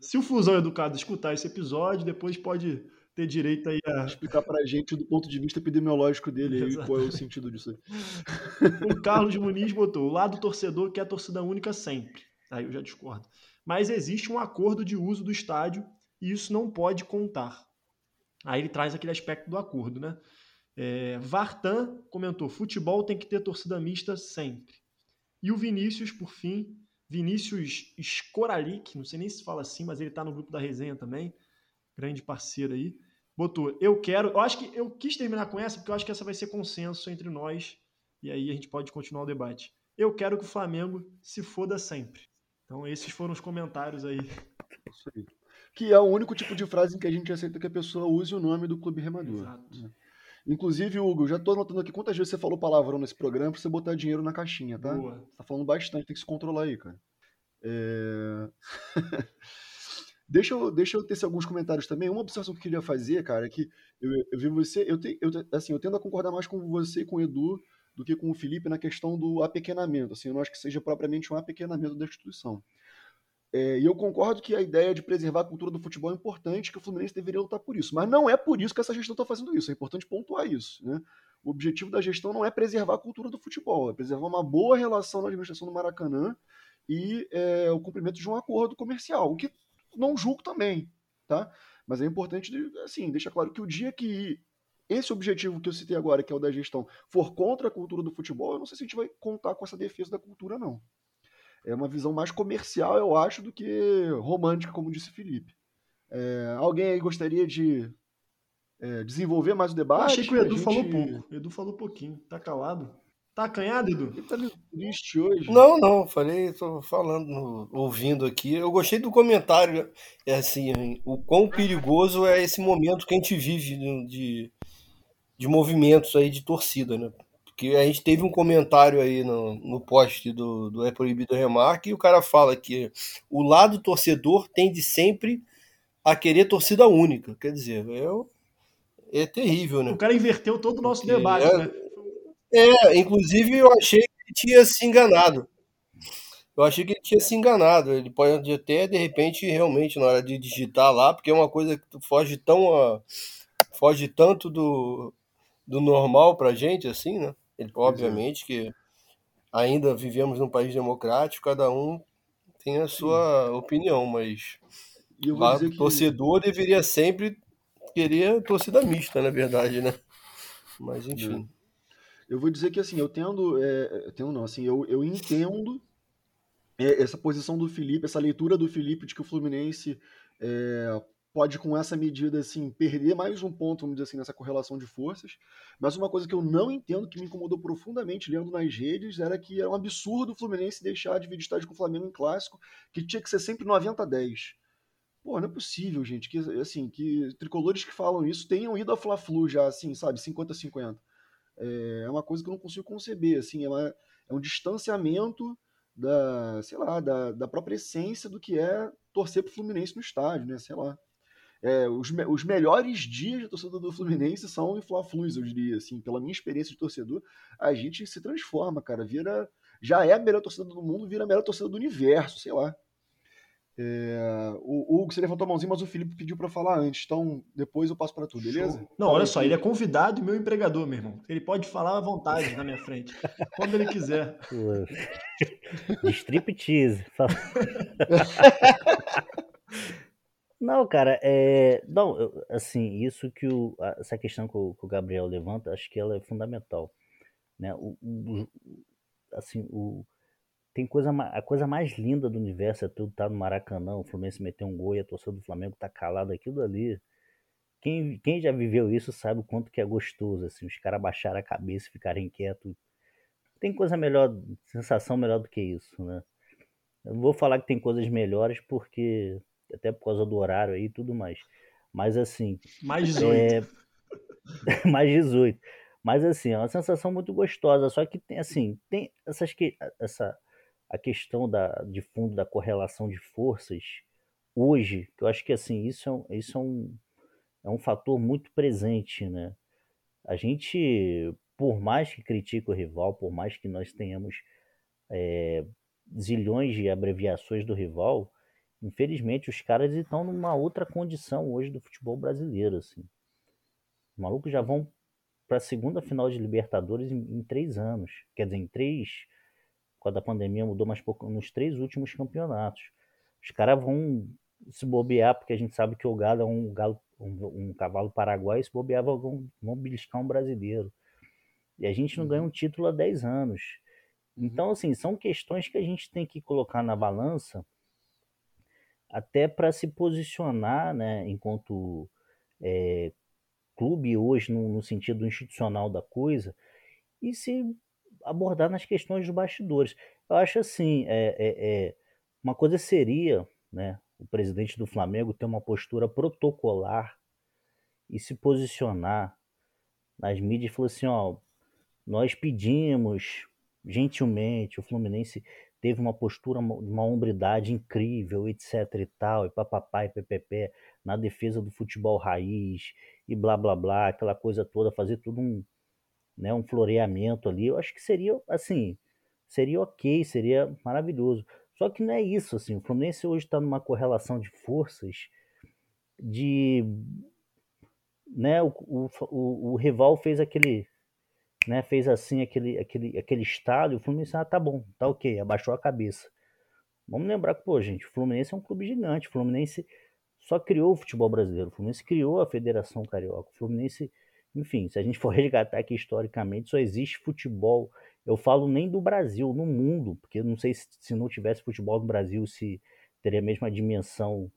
Se o Fusão Educado escutar esse episódio, depois pode ter direito aí a. Explicar pra gente do ponto de vista epidemiológico dele aí, qual é o sentido disso aí. O Carlos Muniz botou: o lado torcedor quer a torcida única sempre. Aí eu já discordo mas existe um acordo de uso do estádio e isso não pode contar. Aí ele traz aquele aspecto do acordo, né? É, Vartan comentou: futebol tem que ter torcida mista sempre. E o Vinícius, por fim, Vinícius Skoralik, não sei nem se fala assim, mas ele está no grupo da resenha também. grande parceiro aí, botou: Eu quero. Eu acho que eu quis terminar com essa, porque eu acho que essa vai ser consenso entre nós, e aí a gente pode continuar o debate. Eu quero que o Flamengo se foda sempre. Então, esses foram os comentários aí. Isso aí. Que é o único tipo de frase em que a gente aceita que a pessoa use o nome do clube remador. Exato. Né? Inclusive, Hugo, já tô anotando aqui quantas vezes você falou palavrão nesse programa pra você botar dinheiro na caixinha, tá? Boa. Você tá falando bastante, tem que se controlar aí, cara. É... deixa, eu, deixa eu ter alguns comentários também. Uma observação que eu queria fazer, cara, é que eu, eu vi você. Eu, te, eu, assim, eu tendo a concordar mais com você e com o Edu do que com o Felipe na questão do apequenamento. Assim, eu não acho que seja propriamente um apequenamento da instituição. É, e eu concordo que a ideia de preservar a cultura do futebol é importante, que o Fluminense deveria lutar por isso. Mas não é por isso que essa gestão está fazendo isso. É importante pontuar isso. Né? O objetivo da gestão não é preservar a cultura do futebol, é preservar uma boa relação na administração do Maracanã e é, o cumprimento de um acordo comercial, o que não julgo também. Tá? Mas é importante, assim, deixar claro que o dia que esse objetivo que eu citei agora, que é o da gestão, for contra a cultura do futebol, eu não sei se a gente vai contar com essa defesa da cultura, não. É uma visão mais comercial, eu acho, do que romântica, como disse Felipe. É, alguém aí gostaria de é, desenvolver mais o debate? Eu achei que o Edu gente... falou pouco. O Edu falou pouquinho. Tá calado? Tá acanhado, Edu? Ele tá triste hoje. Não, não, falei, tô falando, ouvindo aqui. Eu gostei do comentário, é assim, o quão perigoso é esse momento que a gente vive de, de movimentos aí de torcida, né? Porque a gente teve um comentário aí no, no post do, do É Proibido Remar e o cara fala que o lado torcedor tende sempre a querer torcida única. Quer dizer, é, é terrível, né? O cara inverteu todo o nosso Porque debate, é, né? É, inclusive eu achei que ele tinha se enganado. Eu achei que ele tinha se enganado. Ele pode até, de repente, realmente, na hora de digitar lá, porque é uma coisa que foge tão. A, foge tanto do, do normal pra gente, assim, né? Ele, obviamente é. que ainda vivemos num país democrático, cada um tem a sua Sim. opinião, mas o que... torcedor deveria sempre querer torcida mista, na verdade, né? Mas enfim. É. Eu vou dizer que assim, eu tendo, é, tendo não, assim, eu, eu entendo é, essa posição do Felipe, essa leitura do Felipe de que o Fluminense é, pode, com essa medida, assim, perder mais um ponto, vamos dizer assim, nessa correlação de forças. Mas uma coisa que eu não entendo, que me incomodou profundamente lendo nas redes, era que era um absurdo o Fluminense deixar de dividir estádio com o Flamengo em clássico, que tinha que ser sempre 90 a 10. Pô, não é possível, gente, que assim, que tricolores que falam isso tenham ido a Fla-Flu já, assim, sabe, 50 a 50. É, é uma coisa que eu não consigo conceber, assim, é, uma, é um distanciamento da, sei lá, da, da própria essência do que é torcer pro Fluminense no estádio, né, sei lá é, os, os melhores dias de torcedor do Fluminense são em Fla-Flus, eu diria, assim, pela minha experiência de torcedor, a gente se transforma, cara, vira, já é a melhor torcida do mundo, vira a melhor torcida do universo, sei lá. É, o Hugo, você levantou a mãozinha, mas o Felipe pediu para falar antes, então depois eu passo para tu, beleza? Show. Não, olha só, ele é convidado e meu empregador, meu irmão. Ele pode falar à vontade na minha frente, quando ele quiser. Striptease. Não, cara, é. Não, eu- assim, isso que o. Essa questão que o, que o Gabriel levanta, acho que ela é fundamental. Né? O, o- assim, o, tem coisa, a coisa mais linda do universo é tudo tá no Maracanã, o Fluminense meter um gol e a torcida do Flamengo tá calado, aquilo ali. Quem, quem já viveu isso sabe o quanto que é gostoso, assim, os caras baixarem a cabeça e ficarem quietos. Tem coisa melhor, sensação melhor do que isso, né? Eu vou falar que tem coisas melhores porque até por causa do horário aí e tudo mais. Mas assim. Mais 18. É... mais 18. Mas assim, é uma sensação muito gostosa. Só que tem assim, tem essas que essa a questão da, de fundo da correlação de forças hoje, que eu acho que assim, isso é um, isso é um, é um fator muito presente, né? A gente, por mais que critique o rival, por mais que nós tenhamos é, zilhões de abreviações do rival, Infelizmente, os caras estão numa outra condição hoje do futebol brasileiro, assim. Os malucos já vão para a segunda final de Libertadores em, em, três anos. Quer dizer, em três. Quando a pandemia mudou mais pouco, nos três últimos campeonatos. Os caras vão se bobear, porque a gente sabe que o Galo é um, galo, um, um cavalo paraguai, se bobear, vão, vão beliscar um brasileiro. E a gente não uhum. ganha um título há 10 anos. Então, assim, são questões que a gente tem que colocar na balança até para se posicionar, né, enquanto é, clube hoje no, no, sentido institucional da coisa e se abordar nas questões dos bastidores. Eu acho assim, é, é, é uma coisa seria, né, o presidente do Flamengo ter uma postura protocolar e se posicionar nas mídias e falar assim, ó, nós pedimos gentilmente, o Fluminense teve uma postura, uma hombridade incrível, etc e tal, e papapá e ppp, na defesa do futebol raiz, e blá blá blá, aquela coisa toda, fazer tudo um, né, um floreamento ali, eu acho que seria, assim, seria ok, seria maravilhoso. Só que não é isso, assim, o Fluminense hoje está numa correlação de forças de, né, o, o, o, o rival fez aquele né, fez assim aquele, aquele, aquele estado, o Fluminense, ah, tá bom, tá ok, abaixou a cabeça. Vamos lembrar que, pô, gente, o Fluminense é um clube gigante, o Fluminense só criou o futebol brasileiro, o Fluminense criou a Federação Carioca, o Fluminense, enfim, se a gente for resgatar aqui historicamente, só existe futebol, eu falo nem do Brasil, no mundo, porque não sei se, se não tivesse futebol no Brasil, se teria a mesma dimensão,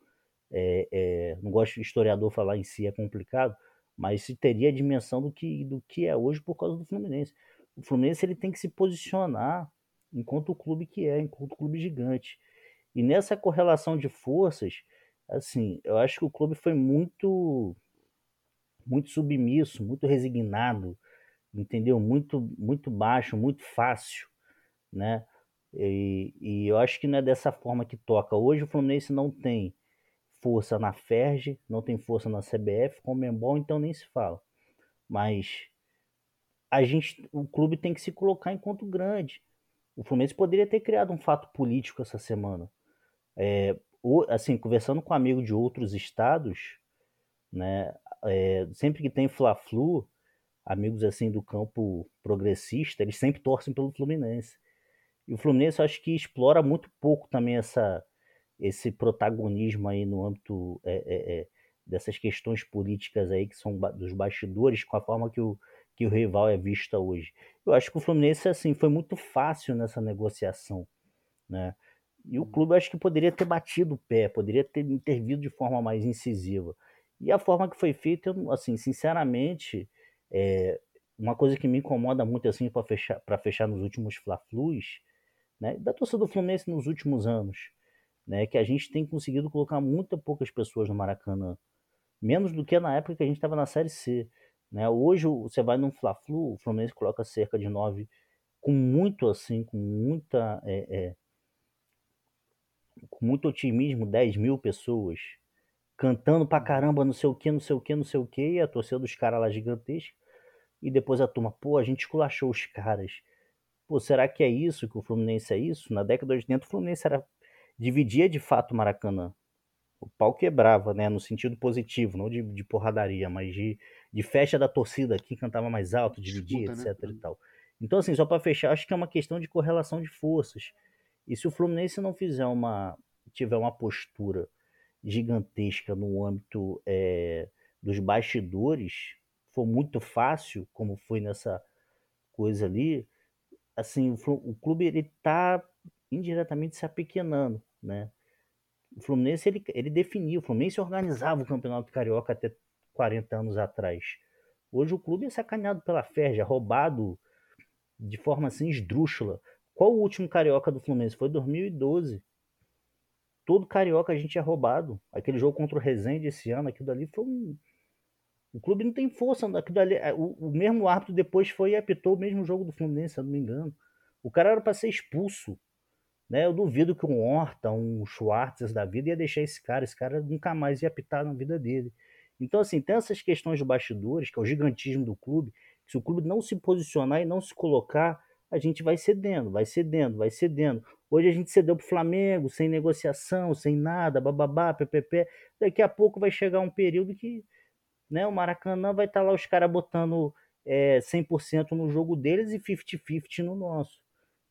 é, é, não gosto de historiador falar em si, é complicado, mas se teria a dimensão do que, do que é hoje por causa do Fluminense. O Fluminense ele tem que se posicionar enquanto o clube que é, enquanto clube gigante. E nessa correlação de forças, assim, eu acho que o clube foi muito muito submisso, muito resignado, entendeu? Muito muito baixo, muito fácil, né? E, e eu acho que não é dessa forma que toca. Hoje o Fluminense não tem força na FERJ, não tem força na CBF, com o Membol então nem se fala. Mas a gente, o clube tem que se colocar enquanto grande. O Fluminense poderia ter criado um fato político essa semana. É, assim, conversando com amigos de outros estados, né, é, sempre que tem Fla-Flu, amigos assim do campo progressista, eles sempre torcem pelo Fluminense. E o Fluminense eu acho que explora muito pouco também essa esse protagonismo aí no âmbito é, é, dessas questões políticas aí que são dos bastidores com a forma que o, que o rival é visto hoje. Eu acho que o Fluminense assim foi muito fácil nessa negociação, né? E o clube acho que poderia ter batido o pé, poderia ter intervido de forma mais incisiva. E a forma que foi feita, assim, sinceramente, é uma coisa que me incomoda muito assim para fechar para fechar nos últimos Fla-Flus, né? Da torcida do Fluminense nos últimos anos né, que a gente tem conseguido colocar muito poucas pessoas no Maracanã, menos do que na época que a gente estava na Série C. Né? Hoje você vai num Fla-Flu, o Fluminense coloca cerca de nove, com muito assim, com muita, é, é, com muito otimismo, 10 mil pessoas cantando pra caramba, não sei o que, não sei o que, não sei o que, e a torcida dos caras lá gigantesca. E depois a turma, pô, a gente esculachou os caras. Pô, será que é isso que o Fluminense é isso? Na década de 80 o Fluminense era dividia de fato o Maracanã. O pau quebrava, né? No sentido positivo, não de, de porradaria, mas de, de festa da torcida que cantava mais alto, dividia, Disputa, etc. Né? e tal. Então, assim, só para fechar, acho que é uma questão de correlação de forças. E se o Fluminense não fizer uma. tiver uma postura gigantesca no âmbito é, dos bastidores, for muito fácil, como foi nessa coisa ali, assim, o, o clube ele tá indiretamente se apequenando né? O Fluminense ele, ele definiu, o Fluminense organizava o Campeonato Carioca até 40 anos atrás. Hoje o clube é sacaneado pela Ferja, roubado de forma assim esdrúxula. Qual o último carioca do Fluminense? Foi 2012. Todo carioca a gente é roubado. Aquele jogo contra o Resende esse ano, aquilo dali foi um. O clube não tem força. Aquilo ali, é, o, o mesmo árbitro depois foi e apitou o mesmo jogo do Fluminense, se eu não me engano. O cara era para ser expulso. Né? Eu duvido que um Horta, um Schwartz da vida ia deixar esse cara, esse cara nunca mais ia apitar na vida dele. Então, assim, tem essas questões de bastidores, que é o gigantismo do clube, se o clube não se posicionar e não se colocar, a gente vai cedendo, vai cedendo, vai cedendo. Hoje a gente cedeu pro Flamengo, sem negociação, sem nada, bababá, ppp. Daqui a pouco vai chegar um período que né, o Maracanã vai estar tá lá os caras botando é, 100% no jogo deles e 50-50 no nosso.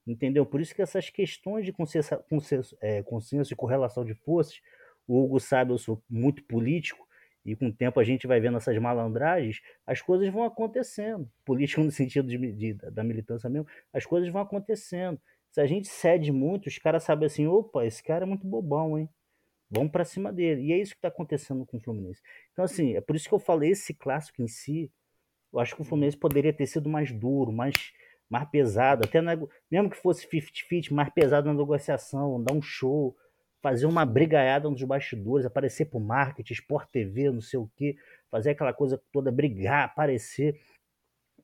Entendeu? Por isso que essas questões de consenso, consenso, é, consenso e correlação de forças, o Hugo sabe, eu sou muito político, e com o tempo a gente vai vendo essas malandragens, as coisas vão acontecendo. Político no sentido de, de, da militância mesmo, as coisas vão acontecendo. Se a gente cede muito, os caras sabem assim, opa, esse cara é muito bobão, hein? Vamos para cima dele. E é isso que está acontecendo com o Fluminense. Então, assim, é por isso que eu falei esse clássico em si. Eu acho que o Fluminense poderia ter sido mais duro, mais, mais pesado, até na, mesmo que fosse 50-50, mais pesado na negociação, dar um show, fazer uma brigaiada nos bastidores, aparecer pro marketing, Sport TV, não sei o quê, fazer aquela coisa toda, brigar, aparecer,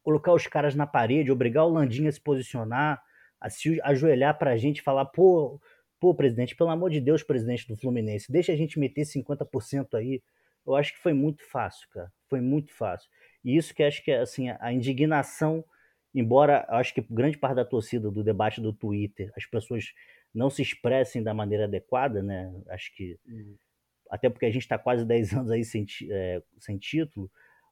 colocar os caras na parede, obrigar o Landinha a se posicionar, a se ajoelhar pra gente falar, pô, pô, presidente, pelo amor de Deus, presidente do Fluminense, deixa a gente meter 50% aí. Eu acho que foi muito fácil, cara. Foi muito fácil. E isso que acho que é assim, a indignação, embora acho que grande parte da torcida do debate do Twitter, as pessoas não se expressem da maneira adequada, né? Acho que. Uhum. Até porque a gente está quase 10 anos aí sem, é, sem título,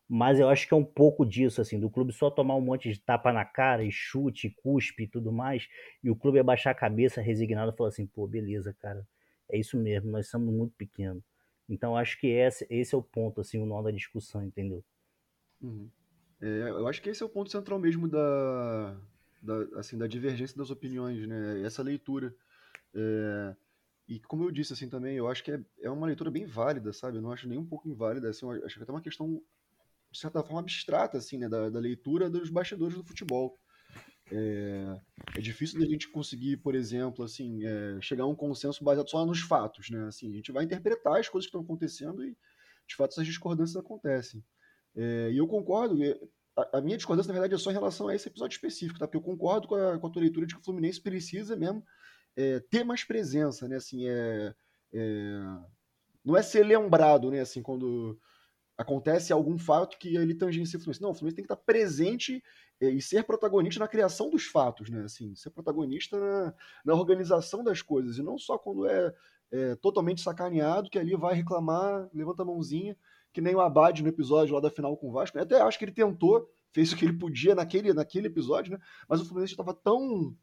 mas eu acho que é um pouco disso, assim, do clube só tomar um monte de tapa na cara, e chute, cuspe e tudo mais, e o clube abaixar a cabeça, resignado, e falar assim, pô, beleza, cara, é isso mesmo, nós somos muito pequenos. Então acho que esse, esse é o ponto, assim, o nó da discussão, entendeu? Uhum. É, eu acho que esse é o ponto central mesmo da, da, assim, da divergência das opiniões, né? Essa leitura. É, e como eu disse assim também, eu acho que é, é uma leitura bem válida, sabe? Eu não acho nem um pouco inválida, assim, acho que é até uma questão, de certa forma, abstrata, assim, né? Da, da leitura dos bastidores do futebol. É, é difícil da gente conseguir, por exemplo, assim, é, chegar a um consenso baseado só nos fatos, né? Assim, a gente vai interpretar as coisas que estão acontecendo e, de fato, essas discordâncias acontecem. É, e eu concordo, a, a, minha discordância, na verdade, é só em relação a esse episódio específico, tá? Porque eu concordo com a, com a tua leitura de que o Fluminense precisa mesmo é, ter mais presença, né? Assim, é, é, não é ser lembrado, né? Assim, quando acontece algum fato que ele tangencia o Fluminense. Não, o Fluminense tem que estar presente é, e ser protagonista na criação dos fatos, né? Assim, ser protagonista na, na organização das coisas, e não só quando é, é, totalmente sacaneado, que ali vai reclamar, levanta a mãozinha, que nem o Abad no episódio lá da final com o Vasco. Eu até acho que ele tentou, fez o que ele podia naquele, naquele episódio, né? Mas o Fluminense estava tão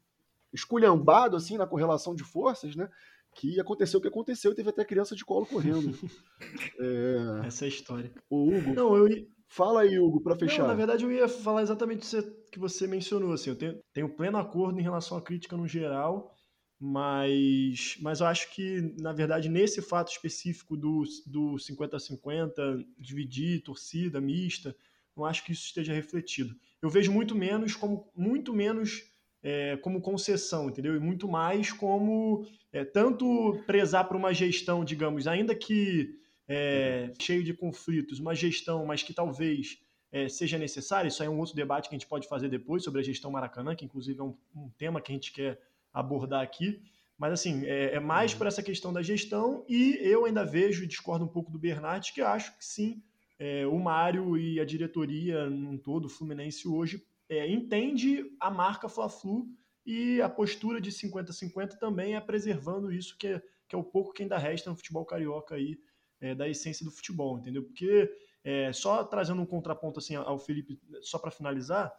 esculhambado assim na correlação de forças, né? Que aconteceu o que aconteceu e teve até criança de colo correndo. é... Essa é a história. O Hugo. Não, eu Fala aí, Hugo, para fechar. Não, na verdade, eu ia falar exatamente isso que você mencionou. Assim, eu tenho, tenho pleno acordo em relação à crítica no geral, mas, mas eu acho que, na verdade, nesse fato específico do, do 50-50, dividir torcida mista, não acho que isso esteja refletido. Eu vejo muito menos como muito menos é, como concessão, entendeu? E muito mais como é, tanto prezar para uma gestão, digamos, ainda que é, cheio de conflitos, uma gestão, mas que talvez é, seja necessária. Isso aí é um outro debate que a gente pode fazer depois sobre a gestão Maracanã, que inclusive é um, um tema que a gente quer abordar aqui. Mas assim, é, é mais por essa questão da gestão, e eu ainda vejo e discordo um pouco do Bernat, que acho que sim, é, o Mário e a diretoria num todo, o Fluminense hoje, é, entende a marca Fla-Flu e a postura de 50-50 também é preservando isso que é, que é o pouco que ainda resta no futebol carioca aí, é, da essência do futebol, entendeu? Porque é, só trazendo um contraponto assim ao Felipe, só para finalizar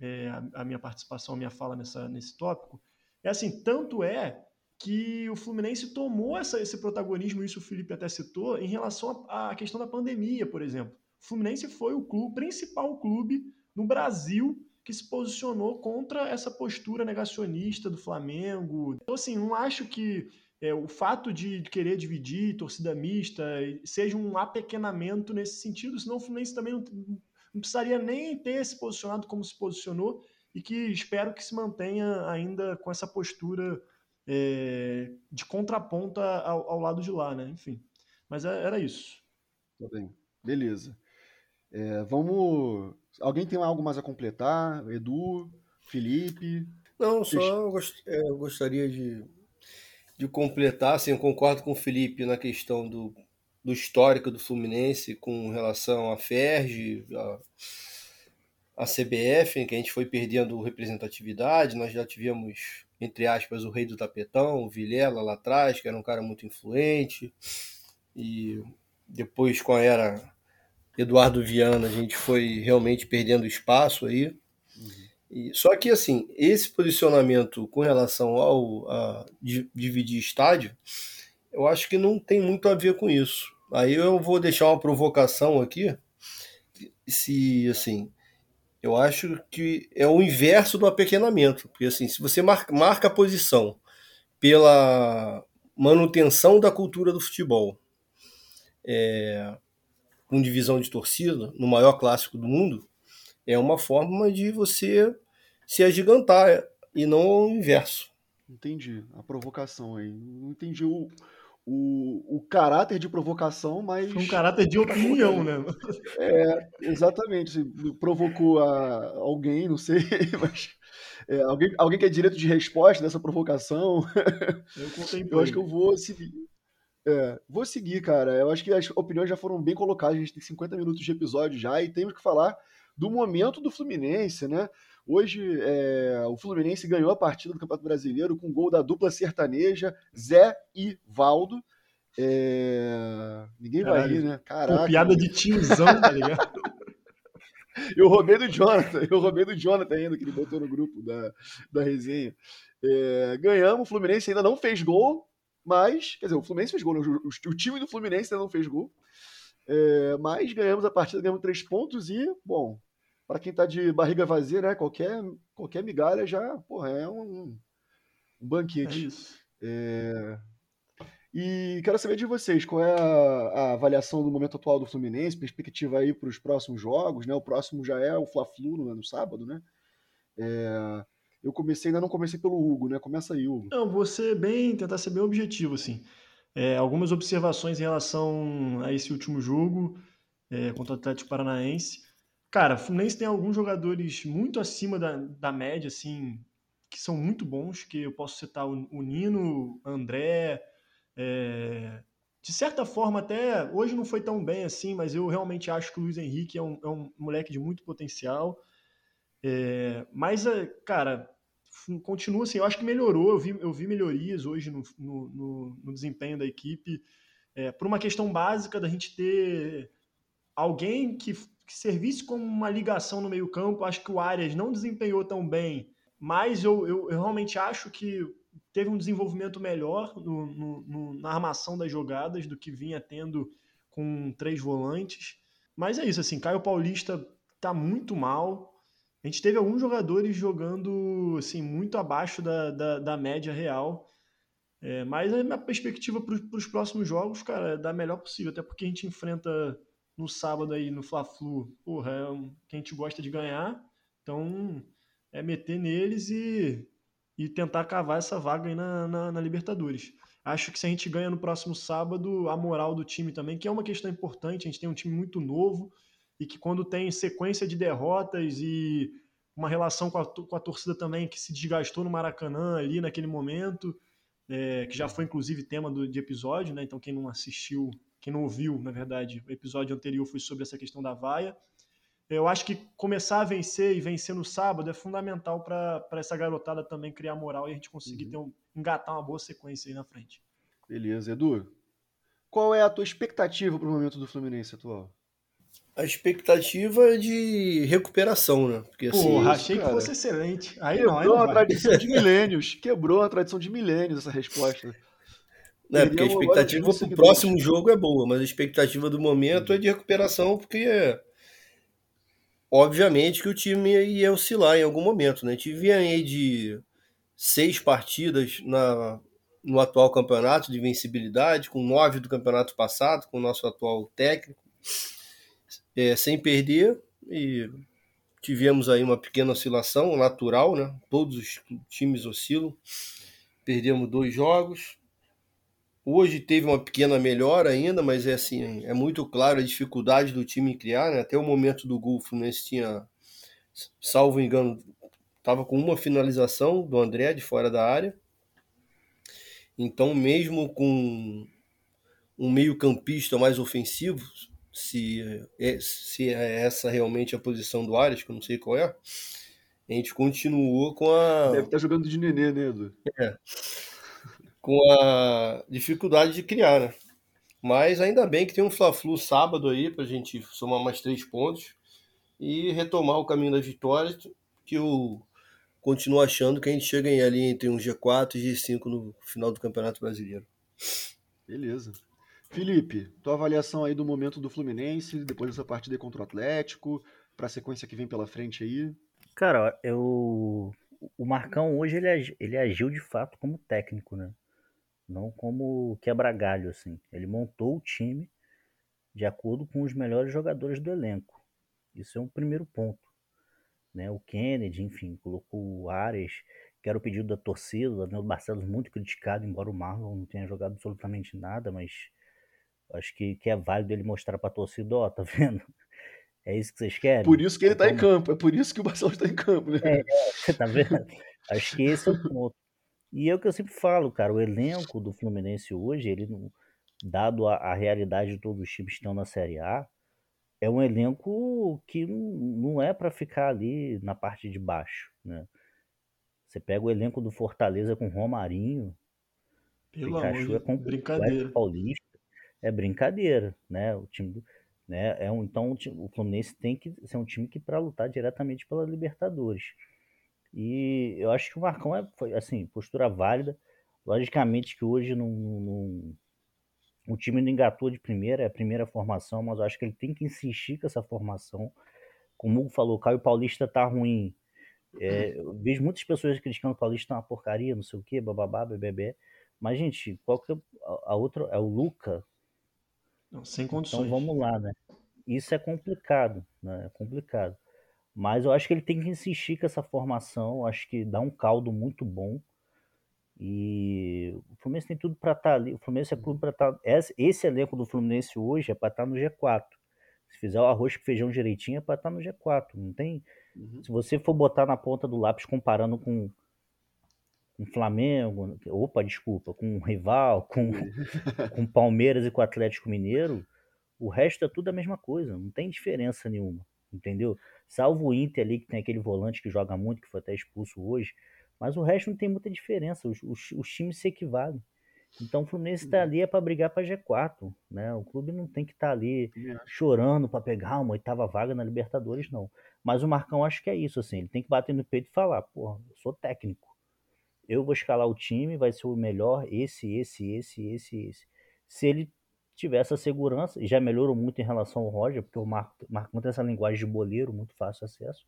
é, a, a, minha participação, a minha fala nessa, nesse tópico, é assim, tanto é que o Fluminense tomou essa, esse protagonismo, isso o Felipe até citou, em relação à questão da pandemia, por exemplo. O Fluminense foi o clube, principal clube no Brasil que se posicionou contra essa postura negacionista do Flamengo. Então, assim, não acho que é, o fato de querer dividir torcida mista seja um apequenamento nesse sentido, senão o Fluminense também não, não precisaria nem ter se posicionado como se posicionou e que espero que se mantenha ainda com essa postura é, de contraponto ao, ao, lado de lá, né? Enfim, mas é, era isso. Tá bem, beleza. É, vamos. Alguém tem algo mais a completar? Edu, Felipe? Não, só eu, gost... É, eu gostaria de de completar, assim, eu concordo com o Felipe na questão do, do histórico do Fluminense com relação à FERJ, a, a CBF, que a gente foi perdendo representatividade, nós já tivemos, entre aspas, o rei do tapetão, o Vilela lá atrás, que era um cara muito influente, e depois com a era Eduardo Viana, a gente foi realmente perdendo espaço aí, e, só que, assim, esse posicionamento com relação ao a, dividir estádio, eu acho que não tem muito a ver com isso. Aí eu vou deixar uma provocação aqui, se, assim, eu acho que é o inverso do apequenamento, porque, assim, se você marca, a posição pela manutenção da cultura do futebol. É, com divisão de torcida, no maior clássico do mundo, é uma forma de você se agigantar e não o inverso. Entendi a provocação aí. Não entendi o, o, o caráter de provocação, mas. Um caráter de opinião, né? É, exatamente. Provocou a alguém, não sei, mas. É, alguém, alguém quer direito de resposta dessa provocação? Eu, eu acho que eu vou seguir. É, vou seguir, cara. Eu acho que as opiniões já foram bem colocadas. A gente tem 50 minutos de episódio já e temos que falar do momento do Fluminense, né? Hoje é, o Fluminense ganhou a partida do Campeonato Brasileiro com gol da dupla sertaneja Zé e Valdo. É... Ninguém Caralho, vai rir, né? Caraca. piada de tiozão, tá ligado? eu roubei do Jonathan, eu roubei do Jonathan ainda, que ele botou no grupo da, da resenha. É, ganhamos, o Fluminense ainda não fez gol, mas, quer dizer, o Fluminense fez gol, né? o, o, time do Fluminense ainda não fez gol. É, mas ganhamos a partida, ganhamos três pontos e, bom, para quem está de barriga vazia, né? Qualquer, qualquer migalha já, porra, é um, um banquete. É isso. É... E quero saber de vocês, qual é a, a, avaliação do momento atual do Fluminense, perspectiva aí para os próximos jogos, né? O próximo já é o Fla-Flu no, no, sábado, né? É... Eu comecei, ainda não comecei pelo Hugo, né? Começa aí, Hugo. Não, vou ser bem, tentar ser bem objetivo, assim. É, algumas observações em relação a esse último jogo é, contra o Atlético Paranaense. Cara, Fluminense tem alguns jogadores muito acima da, da média, assim, que são muito bons, que eu posso citar o, o Nino, André, é, de certa forma até, hoje não foi tão bem assim, mas eu realmente acho que o Luiz Henrique é um, é um moleque de muito potencial, é, mas, é, cara, continua assim, eu acho que melhorou, eu vi, eu vi melhorias hoje no, no, no, no desempenho da equipe, é, por uma questão básica da gente ter alguém que que servisse como uma ligação no meio-campo. Acho que o Arias não desempenhou tão bem, mas eu, eu, eu realmente acho que teve um desenvolvimento melhor no, no, no, na armação das jogadas do que vinha tendo com três volantes. Mas é isso, assim, Caio Paulista tá muito mal. A gente teve alguns jogadores jogando assim muito abaixo da, da, da média real. É, mas a minha perspectiva para os próximos jogos, cara, é da melhor possível, até porque a gente enfrenta no sábado aí no Fla-Flu, porra, é um, que a gente gosta de ganhar, então é meter neles e, e tentar cavar essa vaga aí na, na, na, Libertadores. Acho que se a gente ganha no próximo sábado, a moral do time também, que é uma questão importante, a gente tem um time muito novo e que quando tem sequência de derrotas e uma relação com a, com a torcida também que se desgastou no Maracanã ali naquele momento, é, que já foi inclusive tema do, de episódio, né? Então quem não assistiu quem não ouviu, na verdade, o episódio anterior foi sobre essa questão da vaia. Eu acho que começar a vencer e vencer no sábado é fundamental para essa garotada também criar moral e a gente conseguir uhum. ter um, engatar uma boa sequência aí na frente. Beleza, Edu. Qual é a tua expectativa para o momento do Fluminense atual? A expectativa é de recuperação, né? Porque, assim, Porra, achei cara, que fosse excelente. Aí quebrou não, aí não a tradição de milênios. Quebrou a tradição de milênios essa resposta. Né? Porque a expectativa para o próximo jogo é boa, mas a expectativa do momento é de recuperação, porque obviamente que o time ia oscilar em algum momento. Né? A gente vinha aí de seis partidas na, no atual campeonato de vencibilidade, com nove do campeonato passado, com o nosso atual técnico, é, sem perder, e tivemos aí uma pequena oscilação natural, né? todos os times oscilam, perdemos dois jogos, Hoje teve uma pequena melhora ainda, mas é assim, é muito claro a dificuldade do time em criar, né? Até o momento do gol, o Fluminense tinha, salvo engano, estava com uma finalização do André de fora da área. Então, mesmo com um meio-campista mais ofensivo, se é, se é essa realmente a posição do Arias, que eu não sei qual é, a gente continuou com a. Deve estar tá jogando de nenê, né, Edu? É com a dificuldade de criar, né? Mas ainda bem que tem um Fla-Flu sábado aí para a gente somar mais três pontos e retomar o caminho das vitórias, que eu continuo achando que a gente chega ali entre um G4 e G5 no final do Campeonato Brasileiro. Beleza. Felipe, tua avaliação aí do momento do Fluminense, depois dessa partida contra o Atlético, para a sequência que vem pela frente aí? Cara, eu o Marcão hoje ele, ele agiu de fato como técnico, né? Não como quebra-galho, assim. Ele montou o time de acordo com os melhores jogadores do elenco. Isso é um primeiro ponto. Né? O Kennedy, enfim, colocou o Ares, que era o pedido da torcida, o Daniel Barcelos muito criticado, embora o Marlon não tenha jogado absolutamente nada, mas acho que, que é válido ele mostrar para a torcida, ó, tá vendo? É isso que vocês querem? Por isso que ele está em campo, é por isso que o Barcelos está em campo, né? É, é, tá vendo? Acho que esse é o ponto. E é o que eu sempre falo, cara, o elenco do Fluminense hoje, ele dado a, a realidade de todos os times que estão na Série A, é um elenco que não é para ficar ali na parte de baixo, né? Você pega o elenco do Fortaleza com Romarinho, Pelo Pikachu amor, é brincadeira. Paulista, é brincadeira, né? O time, né? É um, então o Fluminense tem que ser um time que para lutar diretamente pela Libertadores. E eu acho que o Marcão é, foi assim, postura válida. Logicamente que hoje não, não, o time não engatou de primeira, é a primeira formação, mas eu acho que ele tem que insistir com essa formação. Como o Hugo falou, o Caio Paulista tá ruim. É, eu vejo muitas pessoas criticando o Paulista tá uma porcaria, não sei o que, bababá, bebê. Mas, gente, qual que é a outra? É o Luca. Não, sem condições. Então vamos lá, né? Isso é complicado, né? É complicado. Mas eu acho que ele tem que insistir com essa formação. Eu acho que dá um caldo muito bom. E o Fluminense tem tudo para estar tá ali. O Fluminense é clube para estar. Tá, esse, esse elenco do Fluminense hoje é para estar tá no G4. Se fizer o arroz com feijão direitinho, é para estar no G4. Não tem. Uhum. Se você for botar na ponta do lápis comparando com com Flamengo, opa, desculpa, com o rival, com, com Palmeiras e com o Atlético Mineiro, o resto é tudo a mesma coisa, não tem diferença nenhuma, entendeu? Salvo o Inter ali, que tem aquele volante que joga muito, que foi até expulso hoje, mas o resto não tem muita diferença, os, os, os times se equivalem. Então o Fluminense está uhum. ali é para brigar para G4, né? O clube não tem que estar tá ali chorando para pegar uma oitava vaga na Libertadores, não. Mas o Marcão acho que é isso, assim, ele tem que bater no peito e falar, porra, eu sou técnico. Eu vou escalar o time, vai ser o melhor, esse, esse, esse, esse, esse. Se ele tiver essa segurança, e já melhorou muito em relação ao Roger, porque o Marcão tem essa linguagem de boleiro, muito fácil acesso.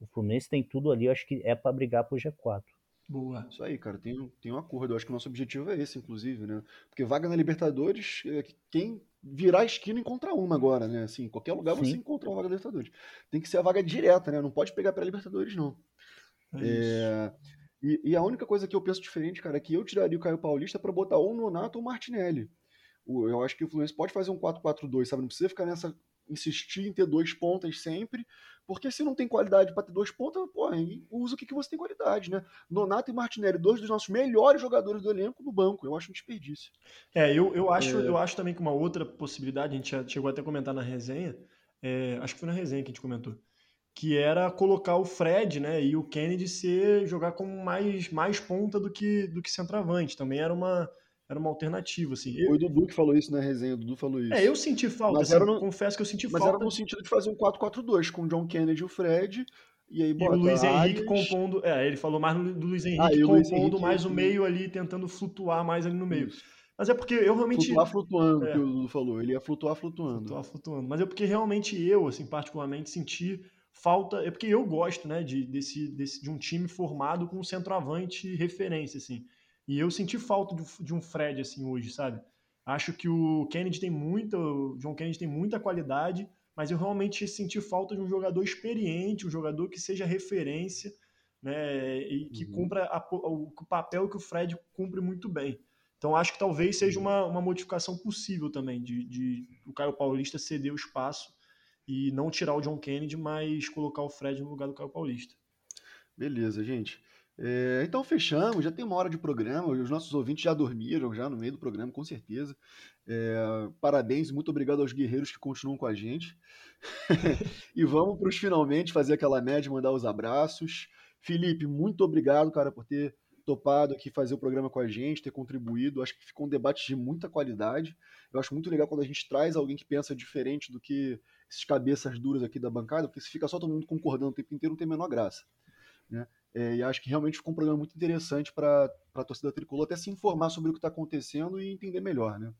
O Fluminense tem tudo ali, eu acho que é para brigar pro G4. Boa. Isso aí, cara, tem, tem um acordo. Eu acho que o nosso objetivo é esse, inclusive, né? Porque vaga na Libertadores, é quem virar a esquina encontra uma agora, né? Assim, qualquer lugar Sim. você encontra uma vaga na Libertadores. Tem que ser a vaga direta, né? Não pode pegar para Libertadores, não. É é... E, e, a única coisa que eu penso diferente, cara, é que eu tiraria o Caio Paulista para botar ou o Nonato ou o Martinelli. Eu acho que o Fluminense pode fazer um 4-4-2, sabe? Não precisa ficar nessa insistir em ter dois pontas sempre, porque se não tem qualidade para ter dois pontas, pô, usa o que, que você tem qualidade, né? Nonato e Martinelli, dois dos nossos melhores jogadores do elenco no banco, eu acho um desperdício. É, eu, eu, acho, é... eu acho também que uma outra possibilidade, a gente chegou até a comentar na resenha, é, acho que foi na resenha que a gente comentou, que era colocar o Fred, né, e o Kennedy ser jogar como mais, mais ponta do que, do que centroavante, também era uma era uma alternativa, assim. Foi o Dudu que falou isso na resenha, o Dudu falou isso. É, eu senti falta, mas assim, no... confesso que eu senti mas falta. Mas era no sentido de fazer um 4-4-2 com o John Kennedy e o Fred, e aí bota e o Luiz Henrique compondo, é, ele falou mais do Luiz Henrique ah, compondo Luiz Henrique, mais o meio ali, tentando flutuar mais ali no meio. Mas é porque eu realmente. Flutuar flutuando, é. que o Dudu falou. Ele ia flutuar flutuando. Flutuar flutuando. Mas é porque realmente eu, assim, particularmente, senti falta. É porque eu gosto, né, de, desse, desse, de um time formado com um centroavante referência, assim. E eu senti falta de, de um Fred assim hoje, sabe? Acho que o Kennedy tem muita, o John Kennedy tem muita qualidade, mas eu realmente senti falta de um jogador experiente, um jogador que seja referência, né, e que uhum. cumpra a, o, o, papel que o Fred cumpre muito bem. Então acho que talvez seja uhum. uma, uma modificação possível também de, de o Caio Paulista ceder o espaço e não tirar o John Kennedy, mas colocar o Fred no lugar do Caio Paulista. Beleza, gente. É, então fechamos, já tem uma hora de programa, os nossos ouvintes já dormiram já no meio do programa, com certeza. É, parabéns, muito obrigado aos guerreiros que continuam com a gente. e vamos para os finalmente fazer aquela média, mandar os abraços. Felipe, muito obrigado, cara, por ter topado aqui fazer o programa com a gente, ter contribuído. Acho que ficou um debate de muita qualidade. Eu acho muito legal quando a gente traz alguém que pensa diferente do que esses cabeças duras aqui da bancada, porque se fica só todo mundo concordando o tempo inteiro, não tem a menor graça. Né? É, e acho que realmente ficou um programa muito interessante para a torcida tricolor até se informar sobre o que está acontecendo e entender melhor, né?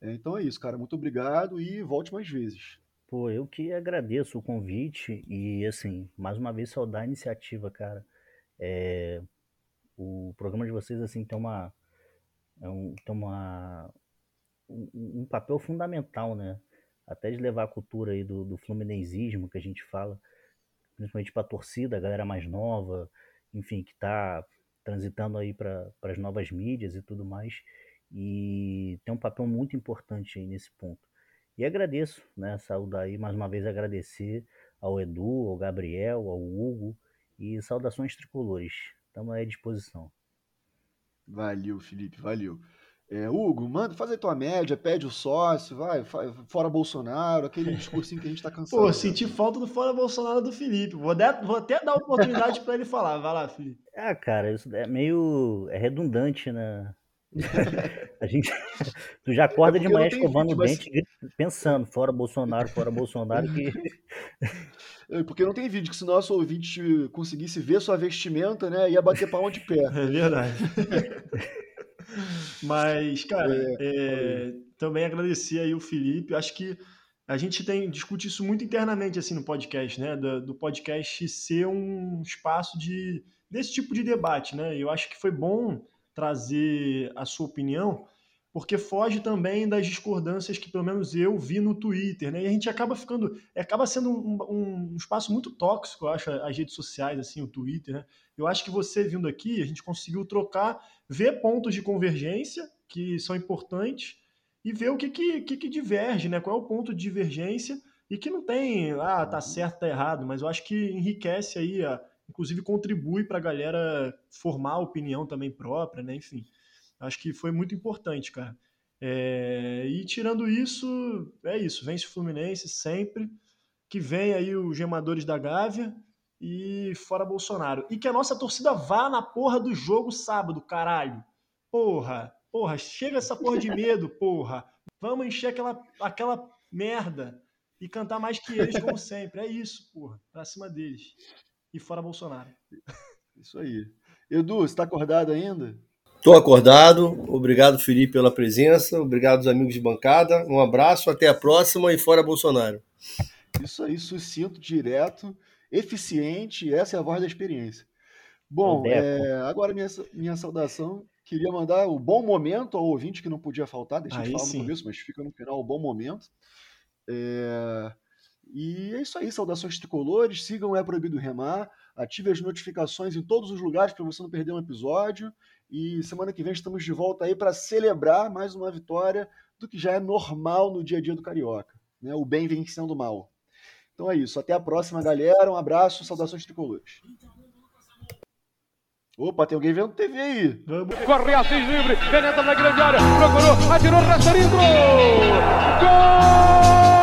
É, então é isso, cara. Muito obrigado e volte mais vezes. Pô, eu que agradeço o convite e, assim, mais uma vez saudar a iniciativa, cara. É, o programa de vocês, assim, tem uma, é um, tem uma, um, um, papel fundamental, né? Até de levar a cultura aí do, do fluminensismo que a gente fala, principalmente para a torcida, a galera mais nova, enfim, que está transitando aí para as novas mídias e tudo mais, e tem um papel muito importante aí nesse ponto. E agradeço, né, saudar aí, mais uma vez agradecer ao Edu, ao Gabriel, ao Hugo, e saudações tricolores. Estamos à disposição. Valeu, Felipe, valeu. É, Hugo, manda, faz aí tua média, pede o sócio, vai, fora Bolsonaro, aquele discursinho que a gente tá cansado. Pô, senti falta do fora Bolsonaro do Felipe. Vou, de, vou até dar oportunidade para ele falar. Vai lá, Felipe. Ah, cara, isso é meio. É redundante, né? a gente. Tu já acorda é de manhã escovando o dente, pensando, fora Bolsonaro, fora Bolsonaro, que. É, porque não tem vídeo que se nosso ouvinte conseguisse ver sua vestimenta, né, ia bater palma de pé. É verdade. Mas, cara, é, é, também agradecer aí o Felipe. Acho que a gente tem discute isso muito internamente assim no podcast, né? Do, do, podcast ser um espaço de desse tipo de debate, né? Eu acho que foi bom trazer a sua opinião, porque foge também das discordâncias que pelo menos eu vi no Twitter, né? E a gente acaba ficando, acaba sendo um, um espaço muito tóxico, eu acho, as redes sociais, assim, o Twitter, né? Eu acho que você vindo aqui, a gente conseguiu trocar, ver pontos de convergência que são importantes e ver o que que, que, que diverge, né? Qual é o ponto de divergência e que não tem, ah, tá certo, tá errado, mas eu acho que enriquece aí, a, inclusive contribui para a galera formar opinião também própria, né? Enfim. Acho que foi muito importante, cara. É, e tirando isso, é isso. Vence o Fluminense sempre. Que vem aí os gemadores da Gávea e fora Bolsonaro. E que a nossa torcida vá na porra do jogo sábado, caralho. Porra, porra, chega essa porra de medo, porra. Vamos encher aquela, aquela merda e cantar mais que eles, como sempre. É isso, porra. Pra cima deles. E fora Bolsonaro. Isso aí. Edu, você tá acordado ainda? Estou acordado. Obrigado, Felipe, pela presença. Obrigado aos amigos de bancada. Um abraço, até a próxima e fora Bolsonaro. Isso aí, sucinto, direto, eficiente. Essa é a voz da experiência. Bom, é, agora minha, minha saudação. Queria mandar o bom momento ao ouvinte que não podia faltar. Deixa eu falar sim. no começo, mas fica no final o bom momento. É, e é isso aí, saudações tricolores. Sigam o É Proibido Remar. Ative as notificações em todos os lugares para você não perder um episódio. E semana que vem estamos de volta aí para celebrar mais uma vitória do que já é normal no dia a dia do Carioca. Né? O bem vencendo o mal. Então é isso. Até a próxima, galera. Um abraço, saudações tricolores. Opa, tem alguém vendo TV aí. Corre Assis livre, penetra na grande área, procurou, atirou, Rasterinho, gol! Gol!